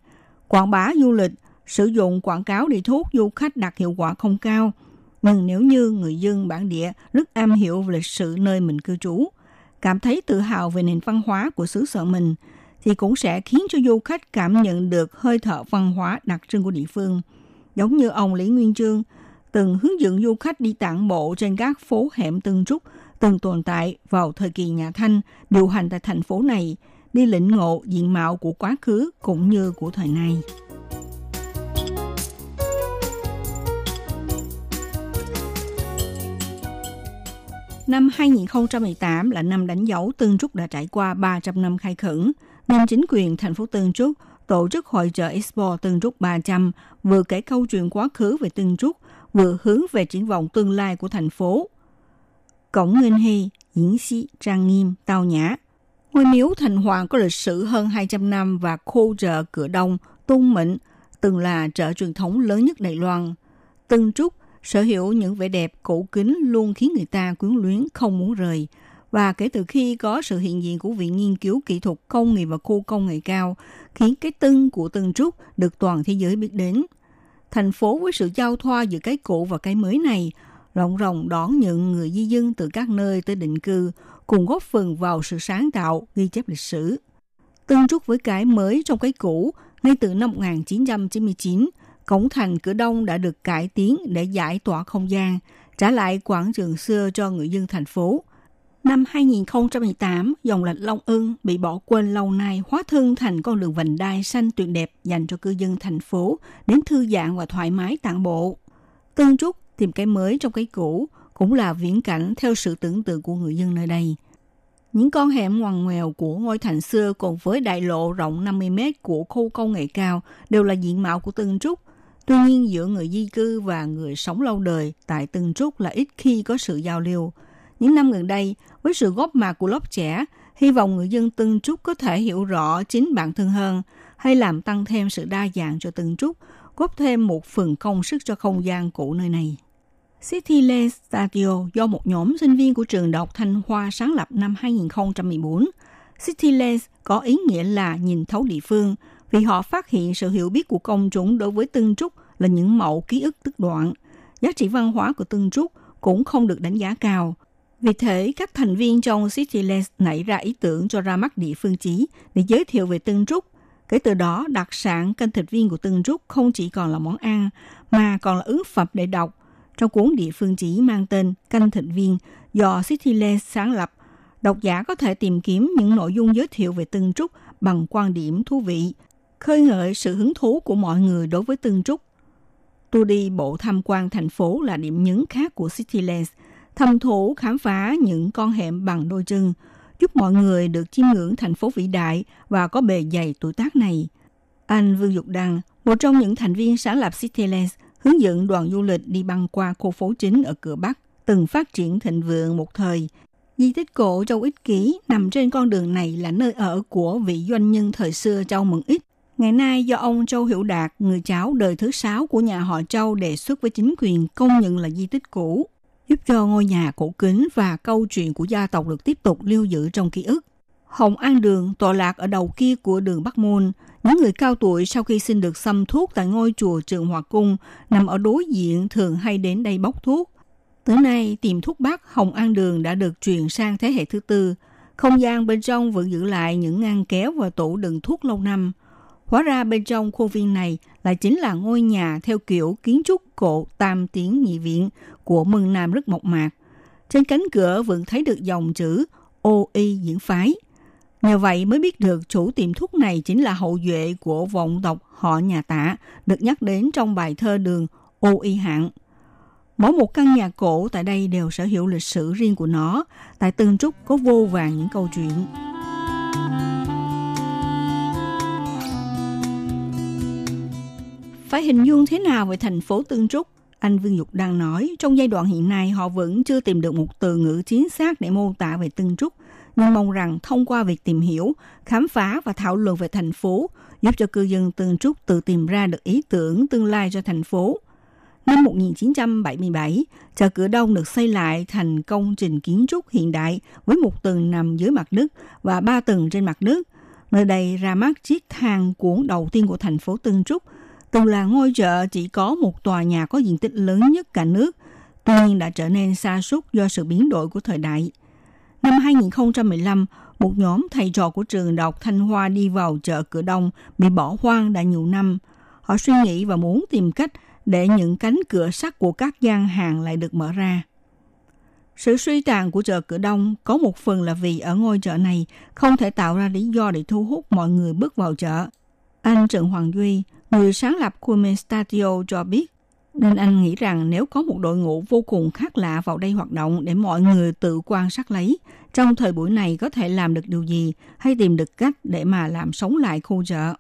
quảng bá du lịch, sử dụng quảng cáo để thuốc du khách đạt hiệu quả không cao. Nhưng nếu như người dân bản địa rất am hiểu về lịch sử nơi mình cư trú, cảm thấy tự hào về nền văn hóa của xứ sở mình, thì cũng sẽ khiến cho du khách cảm nhận được hơi thở văn hóa đặc trưng của địa phương. Giống như ông Lý Nguyên Trương từng hướng dẫn du khách đi tản bộ trên các phố hẻm Tân Trúc từng tồn tại vào thời kỳ nhà Thanh điều hành tại thành phố này, đi lĩnh ngộ diện mạo của quá khứ cũng như của thời nay. Năm 2018 là năm đánh dấu Tân Trúc đã trải qua 300 năm khai khẩn, nên chính quyền thành phố Tân Trúc tổ chức hội trợ Expo Tân Trúc 300 vừa kể câu chuyện quá khứ về Tân Trúc, vừa hướng về triển vọng tương lai của thành phố. Cổng Nguyên Hy, Diễn Sĩ, Trang Nghiêm, Tao Nhã. Ngôi miếu thành hoàng có lịch sử hơn 200 năm và khu chợ cửa đông, Tôn Mệnh, từng là chợ truyền thống lớn nhất Đài Loan. Tân Trúc sở hữu những vẻ đẹp cổ kính luôn khiến người ta quyến luyến không muốn rời. Và kể từ khi có sự hiện diện của Viện Nghiên cứu Kỹ thuật Công nghiệp và Khu Công nghệ cao, khiến cái tân của Tân Trúc được toàn thế giới biết đến. Thành phố với sự giao thoa giữa cái cũ và cái mới này, rộng rộng đón nhận người di dân từ các nơi tới định cư, cùng góp phần vào sự sáng tạo, ghi chép lịch sử. Tương Trúc với cái mới trong cái cũ, ngay từ năm 1999, cổng thành cửa đông đã được cải tiến để giải tỏa không gian, trả lại quảng trường xưa cho người dân thành phố. Năm 2018, dòng lạch Long Ưng bị bỏ quên lâu nay hóa thân thành con đường vành đai xanh tuyệt đẹp dành cho cư dân thành phố đến thư giãn và thoải mái tản bộ. Tân Trúc tìm cái mới trong cái cũ cũng là viễn cảnh theo sự tưởng tượng của người dân nơi đây. Những con hẻm ngoằn ngoèo của ngôi thành xưa cùng với đại lộ rộng 50 mét của khu công nghệ cao đều là diện mạo của Tân Trúc – Tuy nhiên giữa người di cư và người sống lâu đời tại Tân Trúc là ít khi có sự giao lưu. Những năm gần đây, với sự góp mặt của lớp trẻ, hy vọng người dân Tân Trúc có thể hiểu rõ chính bản thân hơn hay làm tăng thêm sự đa dạng cho Tân Trúc, góp thêm một phần công sức cho không gian cũ nơi này. Cityland Studio do một nhóm sinh viên của trường đại học Thanh Hoa sáng lập năm 2014. Cityland có ý nghĩa là nhìn thấu địa phương, vì họ phát hiện sự hiểu biết của công chúng đối với tương Trúc là những mẫu ký ức tức đoạn. Giá trị văn hóa của tương Trúc cũng không được đánh giá cao. Vì thế, các thành viên trong Cityland nảy ra ý tưởng cho ra mắt địa phương chí để giới thiệu về tương Trúc. Kể từ đó, đặc sản canh thịt viên của tương Trúc không chỉ còn là món ăn, mà còn là ứng phẩm để đọc. Trong cuốn địa phương chỉ mang tên Canh thịnh viên do Cityland sáng lập, độc giả có thể tìm kiếm những nội dung giới thiệu về Tân Trúc bằng quan điểm thú vị, khơi ngợi sự hứng thú của mọi người đối với Tân Trúc. Tôi đi bộ tham quan thành phố là điểm nhấn khác của Cityland, thăm thú khám phá những con hẻm bằng đôi chân, giúp mọi người được chiêm ngưỡng thành phố vĩ đại và có bề dày tuổi tác này. Anh Vương Dục Đăng, một trong những thành viên sáng lập Cityland, hướng dẫn đoàn du lịch đi băng qua khu phố chính ở cửa Bắc, từng phát triển thịnh vượng một thời. Di tích cổ Châu Ích Ký nằm trên con đường này là nơi ở của vị doanh nhân thời xưa Châu Mừng Ích, Ngày nay do ông Châu Hiểu Đạt, người cháu đời thứ sáu của nhà họ Châu đề xuất với chính quyền công nhận là di tích cũ, giúp cho ngôi nhà cổ kính và câu chuyện của gia tộc được tiếp tục lưu giữ trong ký ức. Hồng An Đường tọa lạc ở đầu kia của đường Bắc Môn. Những người cao tuổi sau khi xin được xăm thuốc tại ngôi chùa Trường Hòa Cung nằm ở đối diện thường hay đến đây bốc thuốc. Tới nay, tiệm thuốc Bắc Hồng An Đường đã được truyền sang thế hệ thứ tư. Không gian bên trong vẫn giữ lại những ngăn kéo và tủ đựng thuốc lâu năm – Hóa ra bên trong khuôn viên này lại chính là ngôi nhà theo kiểu kiến trúc cổ tam tiến nhị viện của Mừng Nam rất mộc mạc. Trên cánh cửa vẫn thấy được dòng chữ ô diễn phái. Nhờ vậy mới biết được chủ tiệm thuốc này chính là hậu duệ của vọng tộc họ nhà tả, được nhắc đến trong bài thơ đường ô y hạng. Mỗi một căn nhà cổ tại đây đều sở hữu lịch sử riêng của nó. Tại tương Trúc có vô vàng những câu chuyện. Phải hình dung thế nào về thành phố tương Trúc? Anh Vương Dục đang nói, trong giai đoạn hiện nay họ vẫn chưa tìm được một từ ngữ chính xác để mô tả về tương Trúc, nhưng mong rằng thông qua việc tìm hiểu, khám phá và thảo luận về thành phố, giúp cho cư dân từng Trúc tự tìm ra được ý tưởng tương lai cho thành phố. Năm 1977, chợ Cửa Đông được xây lại thành công trình kiến trúc hiện đại với một tầng nằm dưới mặt nước và ba tầng trên mặt nước. Nơi đây ra mắt chiếc thang cuốn đầu tiên của thành phố Tân Trúc – từng là ngôi chợ chỉ có một tòa nhà có diện tích lớn nhất cả nước, tuy nhiên đã trở nên xa sút do sự biến đổi của thời đại. Năm 2015, một nhóm thầy trò của trường đại học Thanh Hoa đi vào chợ Cửa Đông bị bỏ hoang đã nhiều năm. Họ suy nghĩ và muốn tìm cách để những cánh cửa sắt của các gian hàng lại được mở ra. Sự suy tàn của chợ Cửa Đông có một phần là vì ở ngôi chợ này không thể tạo ra lý do để thu hút mọi người bước vào chợ. Anh Trần Hoàng Duy, người sáng lập Kumen Statio cho biết, nên anh nghĩ rằng nếu có một đội ngũ vô cùng khác lạ vào đây hoạt động để mọi người tự quan sát lấy, trong thời buổi này có thể làm được điều gì hay tìm được cách để mà làm sống lại khu chợ.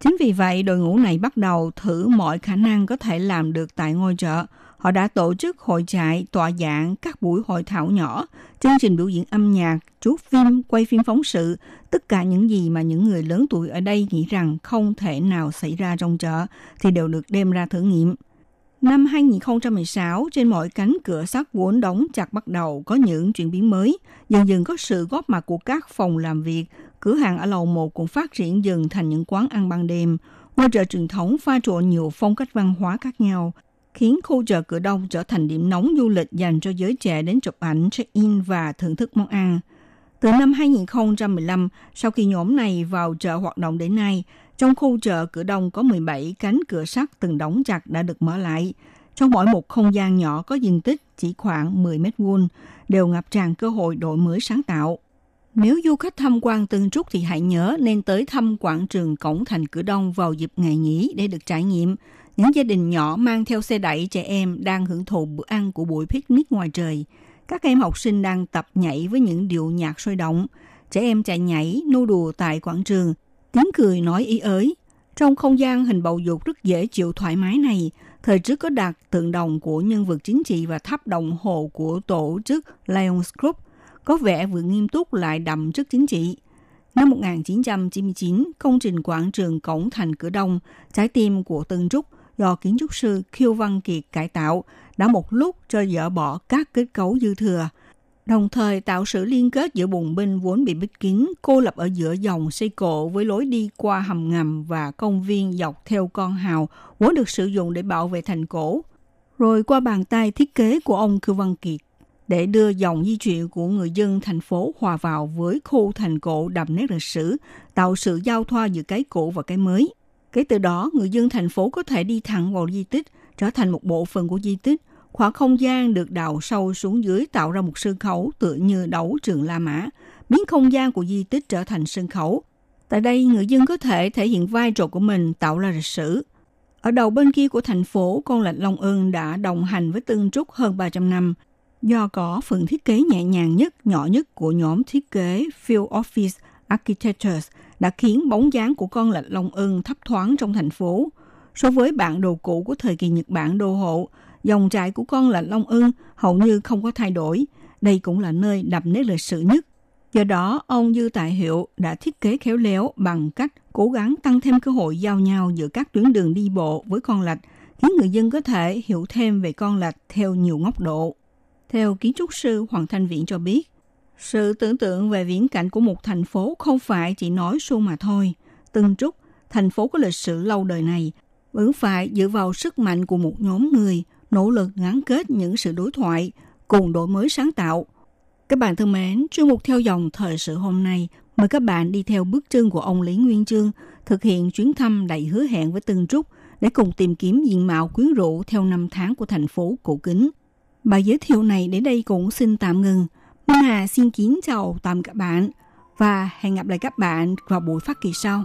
Chính vì vậy, đội ngũ này bắt đầu thử mọi khả năng có thể làm được tại ngôi chợ. Họ đã tổ chức hội trại, tọa giảng, các buổi hội thảo nhỏ, chương trình biểu diễn âm nhạc, chú phim, quay phim phóng sự, tất cả những gì mà những người lớn tuổi ở đây nghĩ rằng không thể nào xảy ra trong chợ thì đều được đem ra thử nghiệm. Năm 2016, trên mọi cánh cửa sắt vốn đóng chặt bắt đầu có những chuyển biến mới. Dần dần có sự góp mặt của các phòng làm việc, cửa hàng ở lầu 1 cũng phát triển dần thành những quán ăn ban đêm. Ngôi chợ truyền thống pha trộn nhiều phong cách văn hóa khác nhau, khiến khu chợ cửa đông trở thành điểm nóng du lịch dành cho giới trẻ đến chụp ảnh, check-in và thưởng thức món ăn. Từ năm 2015, sau khi nhóm này vào chợ hoạt động đến nay, trong khu chợ cửa đông có 17 cánh cửa sắt từng đóng chặt đã được mở lại. Trong mỗi một không gian nhỏ có diện tích chỉ khoảng 10 mét vuông, đều ngập tràn cơ hội đổi mới sáng tạo. Nếu du khách tham quan Tân Trúc thì hãy nhớ nên tới thăm quảng trường Cổng Thành Cửa Đông vào dịp ngày nghỉ để được trải nghiệm. Những gia đình nhỏ mang theo xe đẩy trẻ em đang hưởng thụ bữa ăn của buổi picnic ngoài trời. Các em học sinh đang tập nhảy với những điệu nhạc sôi động. Trẻ em chạy nhảy, nô đùa tại quảng trường, tiếng cười nói ý ới. Trong không gian hình bầu dục rất dễ chịu thoải mái này, thời trước có đặt tượng đồng của nhân vật chính trị và tháp đồng hồ của tổ chức Lions Group, có vẻ vừa nghiêm túc lại đậm chất chính trị. Năm 1999, công trình quảng trường Cổng Thành Cửa Đông, trái tim của Tân Trúc, do kiến trúc sư Khiêu Văn Kiệt cải tạo, đã một lúc cho dỡ bỏ các kết cấu dư thừa, đồng thời tạo sự liên kết giữa bùng binh vốn bị bích kín, cô lập ở giữa dòng xây cộ với lối đi qua hầm ngầm và công viên dọc theo con hào vốn được sử dụng để bảo vệ thành cổ, rồi qua bàn tay thiết kế của ông Cư Văn Kiệt để đưa dòng di chuyển của người dân thành phố hòa vào với khu thành cổ đậm nét lịch sử, tạo sự giao thoa giữa cái cũ và cái mới. Kể từ đó, người dân thành phố có thể đi thẳng vào di tích, trở thành một bộ phận của di tích. Khoảng không gian được đào sâu xuống dưới tạo ra một sân khấu tựa như đấu trường La Mã, biến không gian của di tích trở thành sân khấu. Tại đây, người dân có thể thể hiện vai trò của mình tạo ra lịch sử. Ở đầu bên kia của thành phố, con lạch Long Ân đã đồng hành với Tân Trúc hơn 300 năm. Do có phần thiết kế nhẹ nhàng nhất, nhỏ nhất của nhóm thiết kế Field Office Architectures – đã khiến bóng dáng của con lạch Long Ưng thấp thoáng trong thành phố. So với bản đồ cũ của thời kỳ Nhật Bản đô hộ, dòng trại của con là Long Ưng hầu như không có thay đổi. Đây cũng là nơi đậm nét lịch sử nhất. Do đó, ông Dư Tại Hiệu đã thiết kế khéo léo bằng cách cố gắng tăng thêm cơ hội giao nhau giữa các tuyến đường đi bộ với con lạch, khiến người dân có thể hiểu thêm về con lạch theo nhiều góc độ. Theo kiến trúc sư Hoàng Thanh Viễn cho biết, sự tưởng tượng về viễn cảnh của một thành phố không phải chỉ nói suông mà thôi. Từng Trúc, thành phố có lịch sử lâu đời này, vẫn phải dựa vào sức mạnh của một nhóm người, nỗ lực gắn kết những sự đối thoại, cùng đổi mới sáng tạo. Các bạn thân mến, chuyên mục theo dòng thời sự hôm nay, mời các bạn đi theo bước chân của ông Lý Nguyên Chương, thực hiện chuyến thăm đầy hứa hẹn với Tân Trúc để cùng tìm kiếm diện mạo quyến rũ theo năm tháng của thành phố cổ kính. Bài giới thiệu này đến đây cũng xin tạm ngừng. Minh Hà xin kính chào tạm các bạn và hẹn gặp lại các bạn vào buổi phát kỳ sau.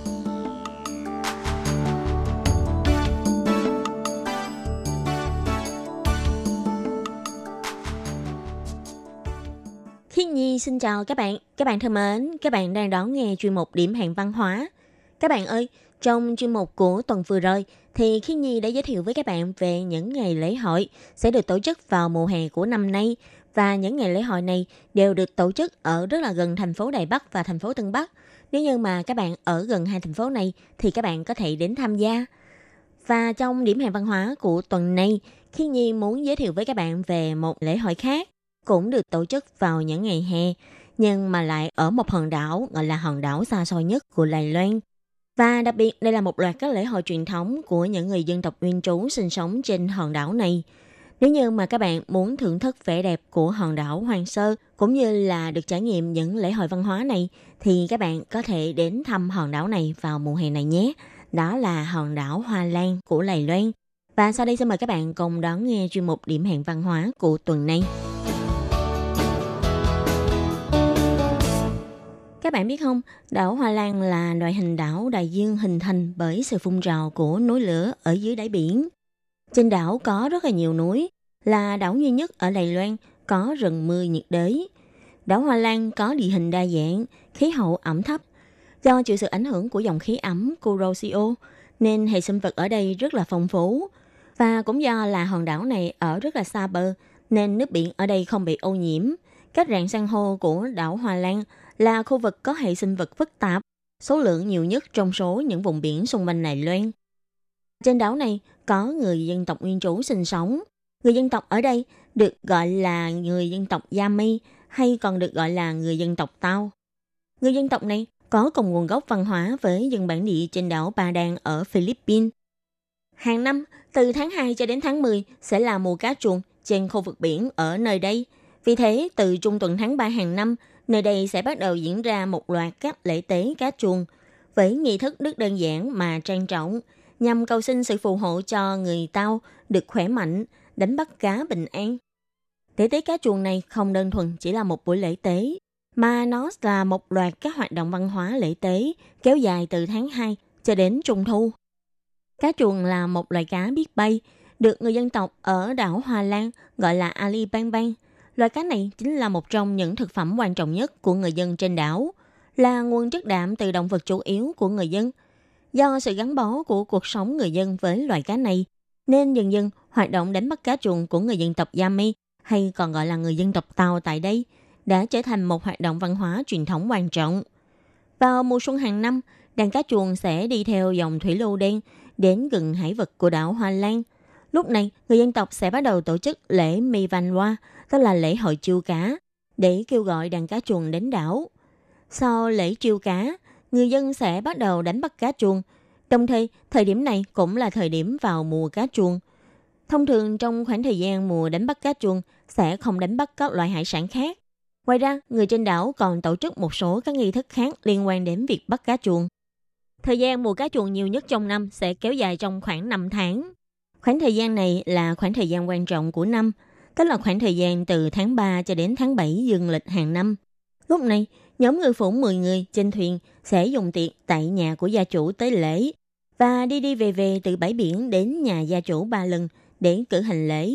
Xin chào các bạn. Các bạn thân mến, các bạn đang đón nghe chuyên mục Điểm hẹn văn hóa. Các bạn ơi, trong chuyên mục của tuần vừa rồi thì Khi Nhi đã giới thiệu với các bạn về những ngày lễ hội sẽ được tổ chức vào mùa hè của năm nay và những ngày lễ hội này đều được tổ chức ở rất là gần thành phố Đài Bắc và thành phố Tân Bắc. Nếu như mà các bạn ở gần hai thành phố này thì các bạn có thể đến tham gia. Và trong điểm hẹn văn hóa của tuần này, Khi Nhi muốn giới thiệu với các bạn về một lễ hội khác cũng được tổ chức vào những ngày hè, nhưng mà lại ở một hòn đảo gọi là hòn đảo xa xôi nhất của Đài Loan. Và đặc biệt đây là một loạt các lễ hội truyền thống của những người dân tộc nguyên trú sinh sống trên hòn đảo này. Nếu như mà các bạn muốn thưởng thức vẻ đẹp của hòn đảo Hoàng Sơ cũng như là được trải nghiệm những lễ hội văn hóa này thì các bạn có thể đến thăm hòn đảo này vào mùa hè này nhé. Đó là hòn đảo Hoa Lan của Lài Loan. Và sau đây xin mời các bạn cùng đón nghe chuyên mục điểm hẹn văn hóa của tuần này. Các bạn biết không, đảo Hoa Lan là loại hình đảo đại dương hình thành bởi sự phun trào của núi lửa ở dưới đáy biển. Trên đảo có rất là nhiều núi, là đảo duy nhất ở Đài Loan có rừng mưa nhiệt đới. Đảo Hoa Lan có địa hình đa dạng, khí hậu ẩm thấp. Do chịu sự ảnh hưởng của dòng khí ẩm Kuroshio, nên hệ sinh vật ở đây rất là phong phú. Và cũng do là hòn đảo này ở rất là xa bờ, nên nước biển ở đây không bị ô nhiễm. Các rạn san hô của đảo Hoa Lan là khu vực có hệ sinh vật phức tạp, số lượng nhiều nhất trong số những vùng biển xung quanh Đài Loan. Trên đảo này có người dân tộc nguyên trú sinh sống. Người dân tộc ở đây được gọi là người dân tộc Yami hay còn được gọi là người dân tộc Tao. Người dân tộc này có cùng nguồn gốc văn hóa với dân bản địa trên đảo Ba Đan ở Philippines. Hàng năm, từ tháng 2 cho đến tháng 10 sẽ là mùa cá chuồn trên khu vực biển ở nơi đây. Vì thế, từ trung tuần tháng 3 hàng năm, nơi đây sẽ bắt đầu diễn ra một loạt các lễ tế cá chuông với nghi thức rất đơn giản mà trang trọng nhằm cầu xin sự phù hộ cho người Tao được khỏe mạnh, đánh bắt cá bình an. Lễ tế cá chuồng này không đơn thuần chỉ là một buổi lễ tế, mà nó là một loạt các hoạt động văn hóa lễ tế kéo dài từ tháng 2 cho đến trung thu. Cá chuồng là một loài cá biết bay, được người dân tộc ở đảo Hoa Lan gọi là Ali Bang Bang. Loại cá này chính là một trong những thực phẩm quan trọng nhất của người dân trên đảo, là nguồn chất đạm từ động vật chủ yếu của người dân. Do sự gắn bó của cuộc sống người dân với loài cá này, nên dần dần hoạt động đánh bắt cá chuồn của người dân tộc Yami hay còn gọi là người dân tộc Tàu tại đây đã trở thành một hoạt động văn hóa truyền thống quan trọng. Vào mùa xuân hàng năm, đàn cá chuồn sẽ đi theo dòng thủy lưu đen đến gần hải vực của đảo Hoa Lan. Lúc này, người dân tộc sẽ bắt đầu tổ chức lễ Mi văn hoa, tức là lễ hội chiêu cá, để kêu gọi đàn cá chuồn đến đảo. Sau lễ chiêu cá, người dân sẽ bắt đầu đánh bắt cá chuồn. Đồng thời, thời điểm này cũng là thời điểm vào mùa cá chuồn. Thông thường trong khoảng thời gian mùa đánh bắt cá chuồn sẽ không đánh bắt các loại hải sản khác. Ngoài ra, người trên đảo còn tổ chức một số các nghi thức khác liên quan đến việc bắt cá chuồn. Thời gian mùa cá chuồn nhiều nhất trong năm sẽ kéo dài trong khoảng 5 tháng. Khoảng thời gian này là khoảng thời gian quan trọng của năm. tức là khoảng thời gian từ tháng 3 cho đến tháng 7 dương lịch hàng năm. Lúc này, nhóm ngư phủ 10 người trên thuyền sẽ dùng tiệc tại nhà của gia chủ tới lễ và đi đi về về từ bãi biển đến nhà gia chủ ba lần để cử hành lễ.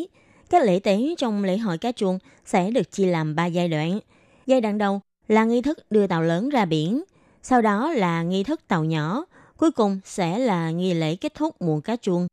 Các lễ tế trong lễ hội cá chuông sẽ được chia làm 3 giai đoạn. Giai đoạn đầu là nghi thức đưa tàu lớn ra biển, sau đó là nghi thức tàu nhỏ, cuối cùng sẽ là nghi lễ kết thúc mùa cá chuông.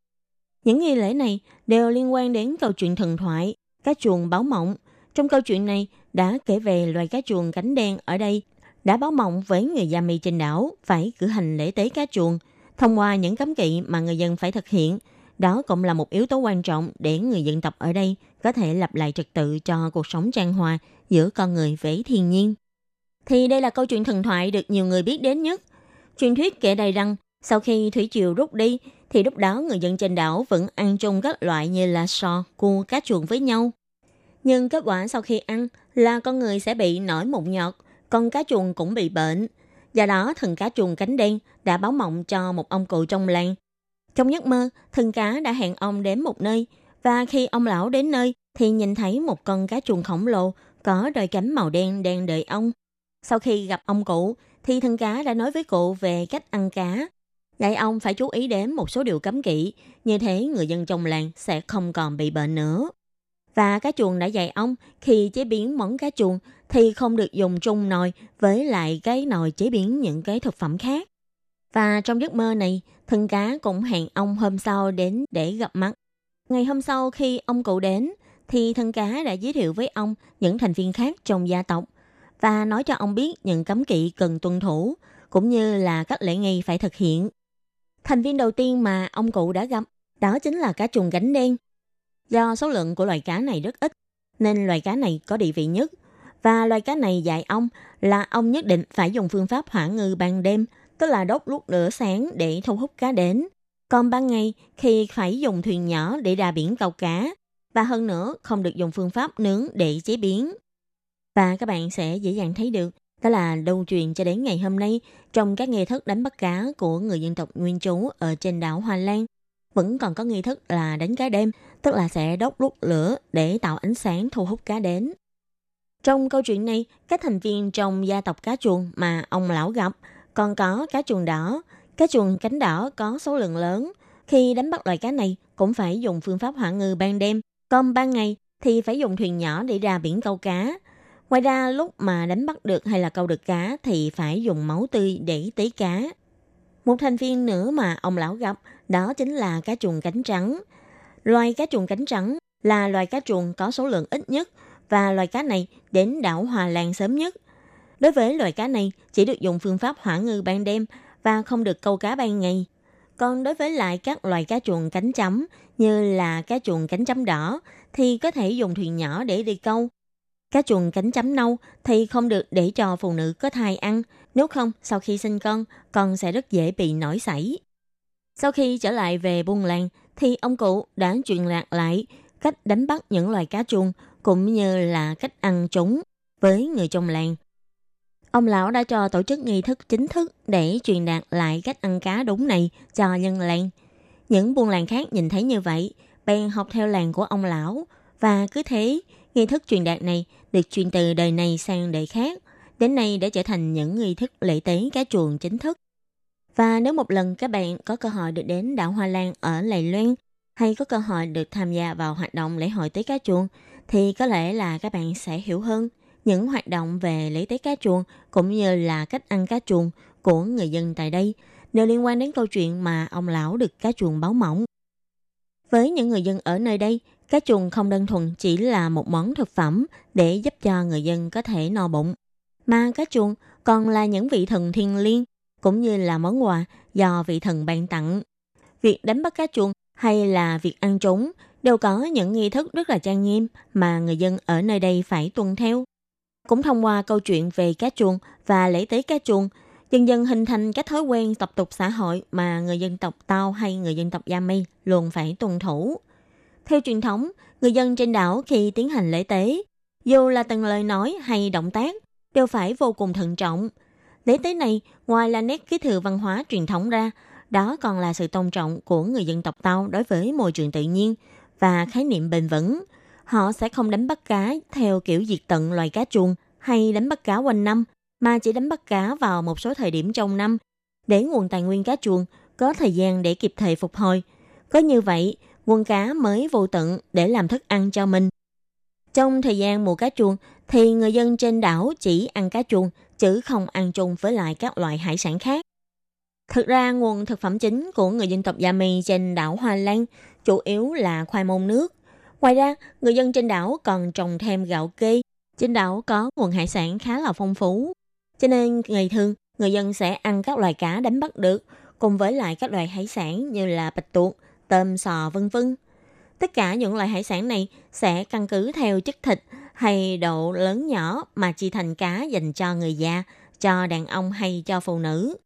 Những nghi lễ này đều liên quan đến câu chuyện thần thoại, cá chuồng báo mộng. Trong câu chuyện này đã kể về loài cá chuồng cánh đen ở đây đã báo mộng với người da Mi trên đảo phải cử hành lễ tế cá chuồng Thông qua những cấm kỵ mà người dân phải thực hiện, đó cũng là một yếu tố quan trọng để người dân tộc ở đây có thể lập lại trật tự cho cuộc sống trang hòa giữa con người với thiên nhiên. Thì đây là câu chuyện thần thoại được nhiều người biết đến nhất. Truyền thuyết kể đầy rằng sau khi thủy triều rút đi thì lúc đó người dân trên đảo vẫn ăn chung các loại như là sò, cua, cá chuồng với nhau. Nhưng kết quả sau khi ăn là con người sẽ bị nổi mụn nhọt, con cá chuồng cũng bị bệnh. Do đó, thần cá chuồng cánh đen đã báo mộng cho một ông cụ trong làng. Trong giấc mơ, thần cá đã hẹn ông đến một nơi, và khi ông lão đến nơi thì nhìn thấy một con cá chuồng khổng lồ có đôi cánh màu đen đang đợi ông. Sau khi gặp ông cụ, thì thần cá đã nói với cụ về cách ăn cá. Đại ông phải chú ý đến một số điều cấm kỵ, như thế người dân trong làng sẽ không còn bị bệnh nữa. Và cá chuồng đã dạy ông khi chế biến món cá chuồng thì không được dùng chung nồi với lại cái nồi chế biến những cái thực phẩm khác. Và trong giấc mơ này, thân cá cũng hẹn ông hôm sau đến để gặp mặt. Ngày hôm sau khi ông cụ đến, thì thân cá đã giới thiệu với ông những thành viên khác trong gia tộc và nói cho ông biết những cấm kỵ cần tuân thủ, cũng như là các lễ nghi phải thực hiện. Thành viên đầu tiên mà ông cụ đã gặp đó chính là cá trùng gánh đen. Do số lượng của loài cá này rất ít, nên loài cá này có địa vị nhất. Và loài cá này dạy ông là ông nhất định phải dùng phương pháp hỏa ngư ban đêm, tức là đốt lúc lửa sáng để thu hút cá đến. Còn ban ngày khi phải dùng thuyền nhỏ để ra biển câu cá, và hơn nữa không được dùng phương pháp nướng để chế biến. Và các bạn sẽ dễ dàng thấy được đó là đâu truyền cho đến ngày hôm nay trong các nghi thức đánh bắt cá của người dân tộc nguyên trú ở trên đảo Hoa Lan vẫn còn có nghi thức là đánh cá đêm, tức là sẽ đốt đốt lửa để tạo ánh sáng thu hút cá đến. Trong câu chuyện này, các thành viên trong gia tộc cá chuồng mà ông lão gặp còn có cá chuồng đỏ. Cá chuồng cánh đỏ có số lượng lớn. Khi đánh bắt loài cá này cũng phải dùng phương pháp hỏa ngư ban đêm, còn ban ngày thì phải dùng thuyền nhỏ để ra biển câu cá. Ngoài ra, lúc mà đánh bắt được hay là câu được cá thì phải dùng máu tươi để tế cá. Một thành viên nữa mà ông lão gặp, đó chính là cá chuồn cánh trắng. Loài cá chuồn cánh trắng là loài cá chuồn có số lượng ít nhất và loài cá này đến đảo Hòa Lan sớm nhất. Đối với loài cá này, chỉ được dùng phương pháp hỏa ngư ban đêm và không được câu cá ban ngày. Còn đối với lại các loài cá chuồng cánh chấm, như là cá chuồng cánh chấm đỏ, thì có thể dùng thuyền nhỏ để đi câu. Cá chuồng cánh chấm nâu thì không được để cho phụ nữ có thai ăn, nếu không sau khi sinh con, con sẽ rất dễ bị nổi sảy. Sau khi trở lại về buôn làng thì ông cụ đã truyền lạc lại cách đánh bắt những loài cá chuồng cũng như là cách ăn chúng với người trong làng. Ông lão đã cho tổ chức nghi thức chính thức để truyền đạt lại cách ăn cá đúng này cho nhân làng. Những buôn làng khác nhìn thấy như vậy, bèn học theo làng của ông lão và cứ thế nghi thức truyền đạt này được truyền từ đời này sang đời khác, đến nay đã trở thành những nghi thức lễ tế cá chuồng chính thức. Và nếu một lần các bạn có cơ hội được đến đảo Hoa Lan ở Lài Loan hay có cơ hội được tham gia vào hoạt động lễ hội tế cá chuồng thì có lẽ là các bạn sẽ hiểu hơn những hoạt động về lễ tế cá chuồng cũng như là cách ăn cá chuồng của người dân tại đây đều liên quan đến câu chuyện mà ông lão được cá chuồng báo mỏng. Với những người dân ở nơi đây, cá chuồng không đơn thuần chỉ là một món thực phẩm để giúp cho người dân có thể no bụng, mà cá chuồng còn là những vị thần thiên liêng cũng như là món quà do vị thần ban tặng. Việc đánh bắt cá chuồng hay là việc ăn chúng đều có những nghi thức rất là trang nghiêm mà người dân ở nơi đây phải tuân theo. Cũng thông qua câu chuyện về cá chuồng và lễ tế cá chuồng, dần dần hình thành các thói quen tập tục xã hội mà người dân tộc Tao hay người dân tộc Yami luôn phải tuân thủ. Theo truyền thống, người dân trên đảo khi tiến hành lễ tế, dù là từng lời nói hay động tác, đều phải vô cùng thận trọng. Lễ tế này, ngoài là nét kế thừa văn hóa truyền thống ra, đó còn là sự tôn trọng của người dân tộc Tao đối với môi trường tự nhiên và khái niệm bền vững. họ sẽ không đánh bắt cá theo kiểu diệt tận loài cá chuồn hay đánh bắt cá quanh năm, mà chỉ đánh bắt cá vào một số thời điểm trong năm để nguồn tài nguyên cá chuồn có thời gian để kịp thời phục hồi. Có như vậy, nguồn cá mới vô tận để làm thức ăn cho mình. Trong thời gian mùa cá chuồn thì người dân trên đảo chỉ ăn cá chuồn chứ không ăn chung với lại các loại hải sản khác. Thực ra nguồn thực phẩm chính của người dân tộc Yami trên đảo Hoa Lan chủ yếu là khoai môn nước. Ngoài ra, người dân trên đảo còn trồng thêm gạo kê. Trên đảo có nguồn hải sản khá là phong phú. Cho nên ngày thường, người dân sẽ ăn các loài cá đánh bắt được, cùng với lại các loài hải sản như là bạch tuộc, tôm, sò, vân vân. Tất cả những loại hải sản này sẽ căn cứ theo chất thịt hay độ lớn nhỏ mà chia thành cá dành cho người già, cho đàn ông hay cho phụ nữ.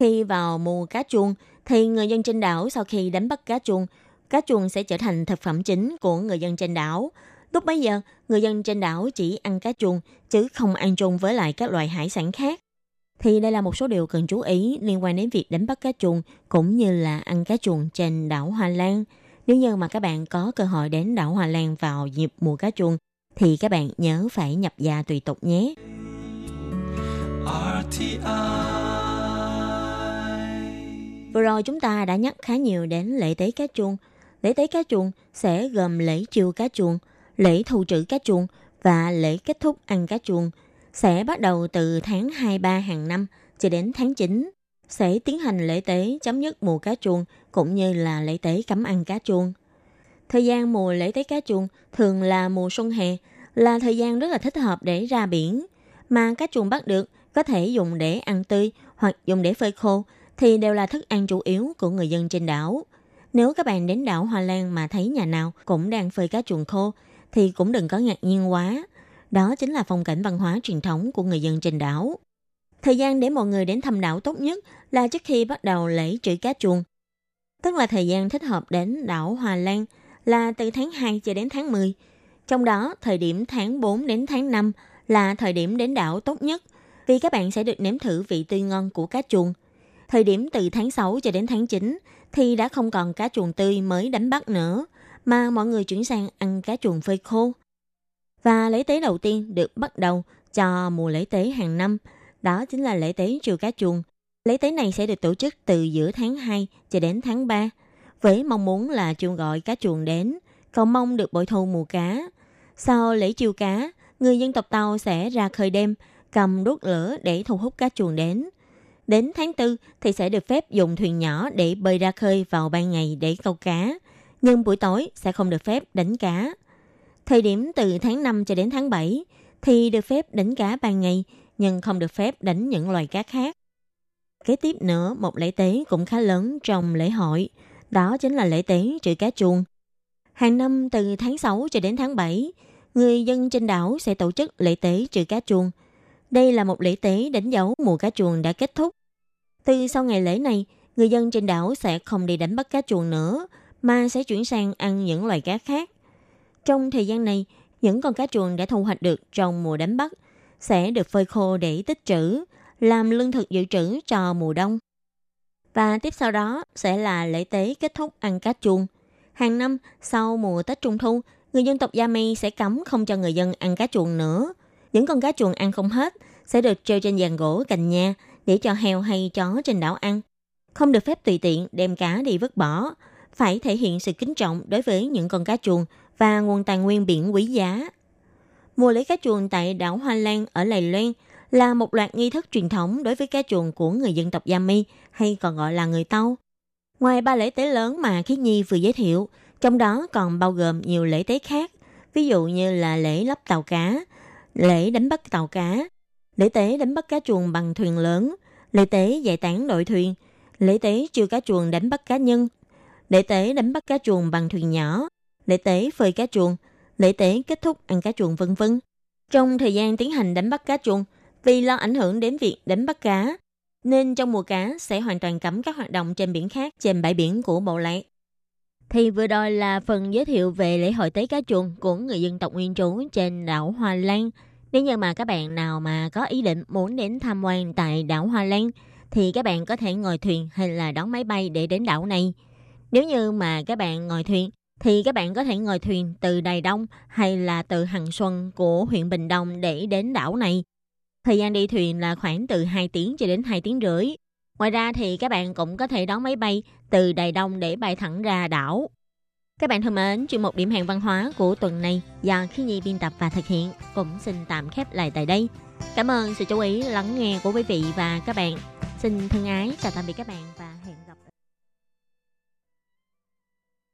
Khi vào mùa cá chuông, thì người dân trên đảo sau khi đánh bắt cá chuông, cá chuông sẽ trở thành thực phẩm chính của người dân trên đảo. Lúc bấy giờ, người dân trên đảo chỉ ăn cá chuông, chứ không ăn chung với lại các loại hải sản khác. Thì đây là một số điều cần chú ý liên quan đến việc đánh bắt cá chuông cũng như là ăn cá chuông trên đảo Hoa Lan. Nếu như mà các bạn có cơ hội đến đảo Hoa Lan vào dịp mùa cá chuông, thì các bạn nhớ phải nhập gia tùy tục nhé. RTI Vừa rồi chúng ta đã nhắc khá nhiều đến lễ tế cá chuông. Lễ tế cá chuông sẽ gồm lễ chiêu cá chuông, lễ thu trữ cá chuông và lễ kết thúc ăn cá chuông sẽ bắt đầu từ tháng 23 hàng năm cho đến tháng 9 sẽ tiến hành lễ tế chấm dứt mùa cá chuông cũng như là lễ tế cấm ăn cá chuông. Thời gian mùa lễ tế cá chuông thường là mùa xuân hè, là thời gian rất là thích hợp để ra biển. Mà cá chuông bắt được có thể dùng để ăn tươi hoặc dùng để phơi khô thì đều là thức ăn chủ yếu của người dân trên đảo. Nếu các bạn đến đảo Hoa Lan mà thấy nhà nào cũng đang phơi cá chuồng khô thì cũng đừng có ngạc nhiên quá. Đó chính là phong cảnh văn hóa truyền thống của người dân trên đảo. Thời gian để mọi người đến thăm đảo tốt nhất là trước khi bắt đầu lễ trữ cá chuông, Tức là thời gian thích hợp đến đảo Hoa Lan là từ tháng 2 cho đến tháng 10. Trong đó, thời điểm tháng 4 đến tháng 5 là thời điểm đến đảo tốt nhất vì các bạn sẽ được nếm thử vị tươi ngon của cá chuồng – Thời điểm từ tháng 6 cho đến tháng 9 thì đã không còn cá chuồng tươi mới đánh bắt nữa, mà mọi người chuyển sang ăn cá chuồng phơi khô. Và lễ tế đầu tiên được bắt đầu cho mùa lễ tế hàng năm, đó chính là lễ tế trừ cá chuồng. Lễ tế này sẽ được tổ chức từ giữa tháng 2 cho đến tháng 3, với mong muốn là chuông gọi cá chuồng đến, cầu mong được bội thu mùa cá. Sau lễ chiêu cá, người dân tộc Tàu sẽ ra khơi đêm, cầm đuốc lửa để thu hút cá chuồng đến. Đến tháng 4 thì sẽ được phép dùng thuyền nhỏ để bơi ra khơi vào ban ngày để câu cá, nhưng buổi tối sẽ không được phép đánh cá. Thời điểm từ tháng 5 cho đến tháng 7 thì được phép đánh cá ban ngày, nhưng không được phép đánh những loài cá khác. Kế tiếp nữa, một lễ tế cũng khá lớn trong lễ hội, đó chính là lễ tế trừ cá chuông. Hàng năm từ tháng 6 cho đến tháng 7, người dân trên đảo sẽ tổ chức lễ tế trừ cá chuông. Đây là một lễ tế đánh dấu mùa cá chuông đã kết thúc từ sau ngày lễ này, người dân trên đảo sẽ không đi đánh bắt cá chuồng nữa, mà sẽ chuyển sang ăn những loài cá khác. Trong thời gian này, những con cá chuồng đã thu hoạch được trong mùa đánh bắt sẽ được phơi khô để tích trữ, làm lương thực dự trữ cho mùa đông. Và tiếp sau đó sẽ là lễ tế kết thúc ăn cá chuồng. Hàng năm sau mùa Tết Trung Thu, người dân tộc Yami sẽ cấm không cho người dân ăn cá chuồng nữa. Những con cá chuồng ăn không hết sẽ được treo trên giàn gỗ cành nhà để cho heo hay chó trên đảo ăn. Không được phép tùy tiện đem cá đi vứt bỏ, phải thể hiện sự kính trọng đối với những con cá chuồng và nguồn tài nguyên biển quý giá. Mùa lễ cá chuồng tại đảo Hoa Lan ở Lài Loan là một loạt nghi thức truyền thống đối với cá chuồng của người dân tộc Yami hay còn gọi là người Tàu. Ngoài ba lễ tế lớn mà Khiết Nhi vừa giới thiệu, trong đó còn bao gồm nhiều lễ tế khác, ví dụ như là lễ lắp tàu cá, lễ đánh bắt tàu cá, lễ tế đánh bắt cá chuồng bằng thuyền lớn, lễ tế giải tán đội thuyền, lễ tế chiêu cá chuồng đánh bắt cá nhân, lễ tế đánh bắt cá chuồng bằng thuyền nhỏ, lễ tế phơi cá chuồng, lễ tế kết thúc ăn cá chuồng vân vân. Trong thời gian tiến hành đánh bắt cá chuồng, vì lo ảnh hưởng đến việc đánh bắt cá, nên trong mùa cá sẽ hoàn toàn cấm các hoạt động trên biển khác trên bãi biển của Bộ Lạc. Thì vừa rồi là phần giới thiệu về lễ hội tế cá chuồng của người dân tộc nguyên trú trên đảo Hoa Lan – nếu như mà các bạn nào mà có ý định muốn đến tham quan tại đảo Hoa Lan thì các bạn có thể ngồi thuyền hay là đón máy bay để đến đảo này. Nếu như mà các bạn ngồi thuyền thì các bạn có thể ngồi thuyền từ Đài Đông hay là từ Hằng Xuân của huyện Bình Đông để đến đảo này. Thời gian đi thuyền là khoảng từ 2 tiếng cho đến 2 tiếng rưỡi. Ngoài ra thì các bạn cũng có thể đón máy bay từ Đài Đông để bay thẳng ra đảo. Các bạn thân mến, chuyên mục điểm hẹn văn hóa của tuần này do khi nhi biên tập và thực hiện cũng xin tạm khép lại tại đây. Cảm ơn sự chú ý lắng nghe của quý vị và các bạn. Xin thân ái chào tạm biệt các bạn và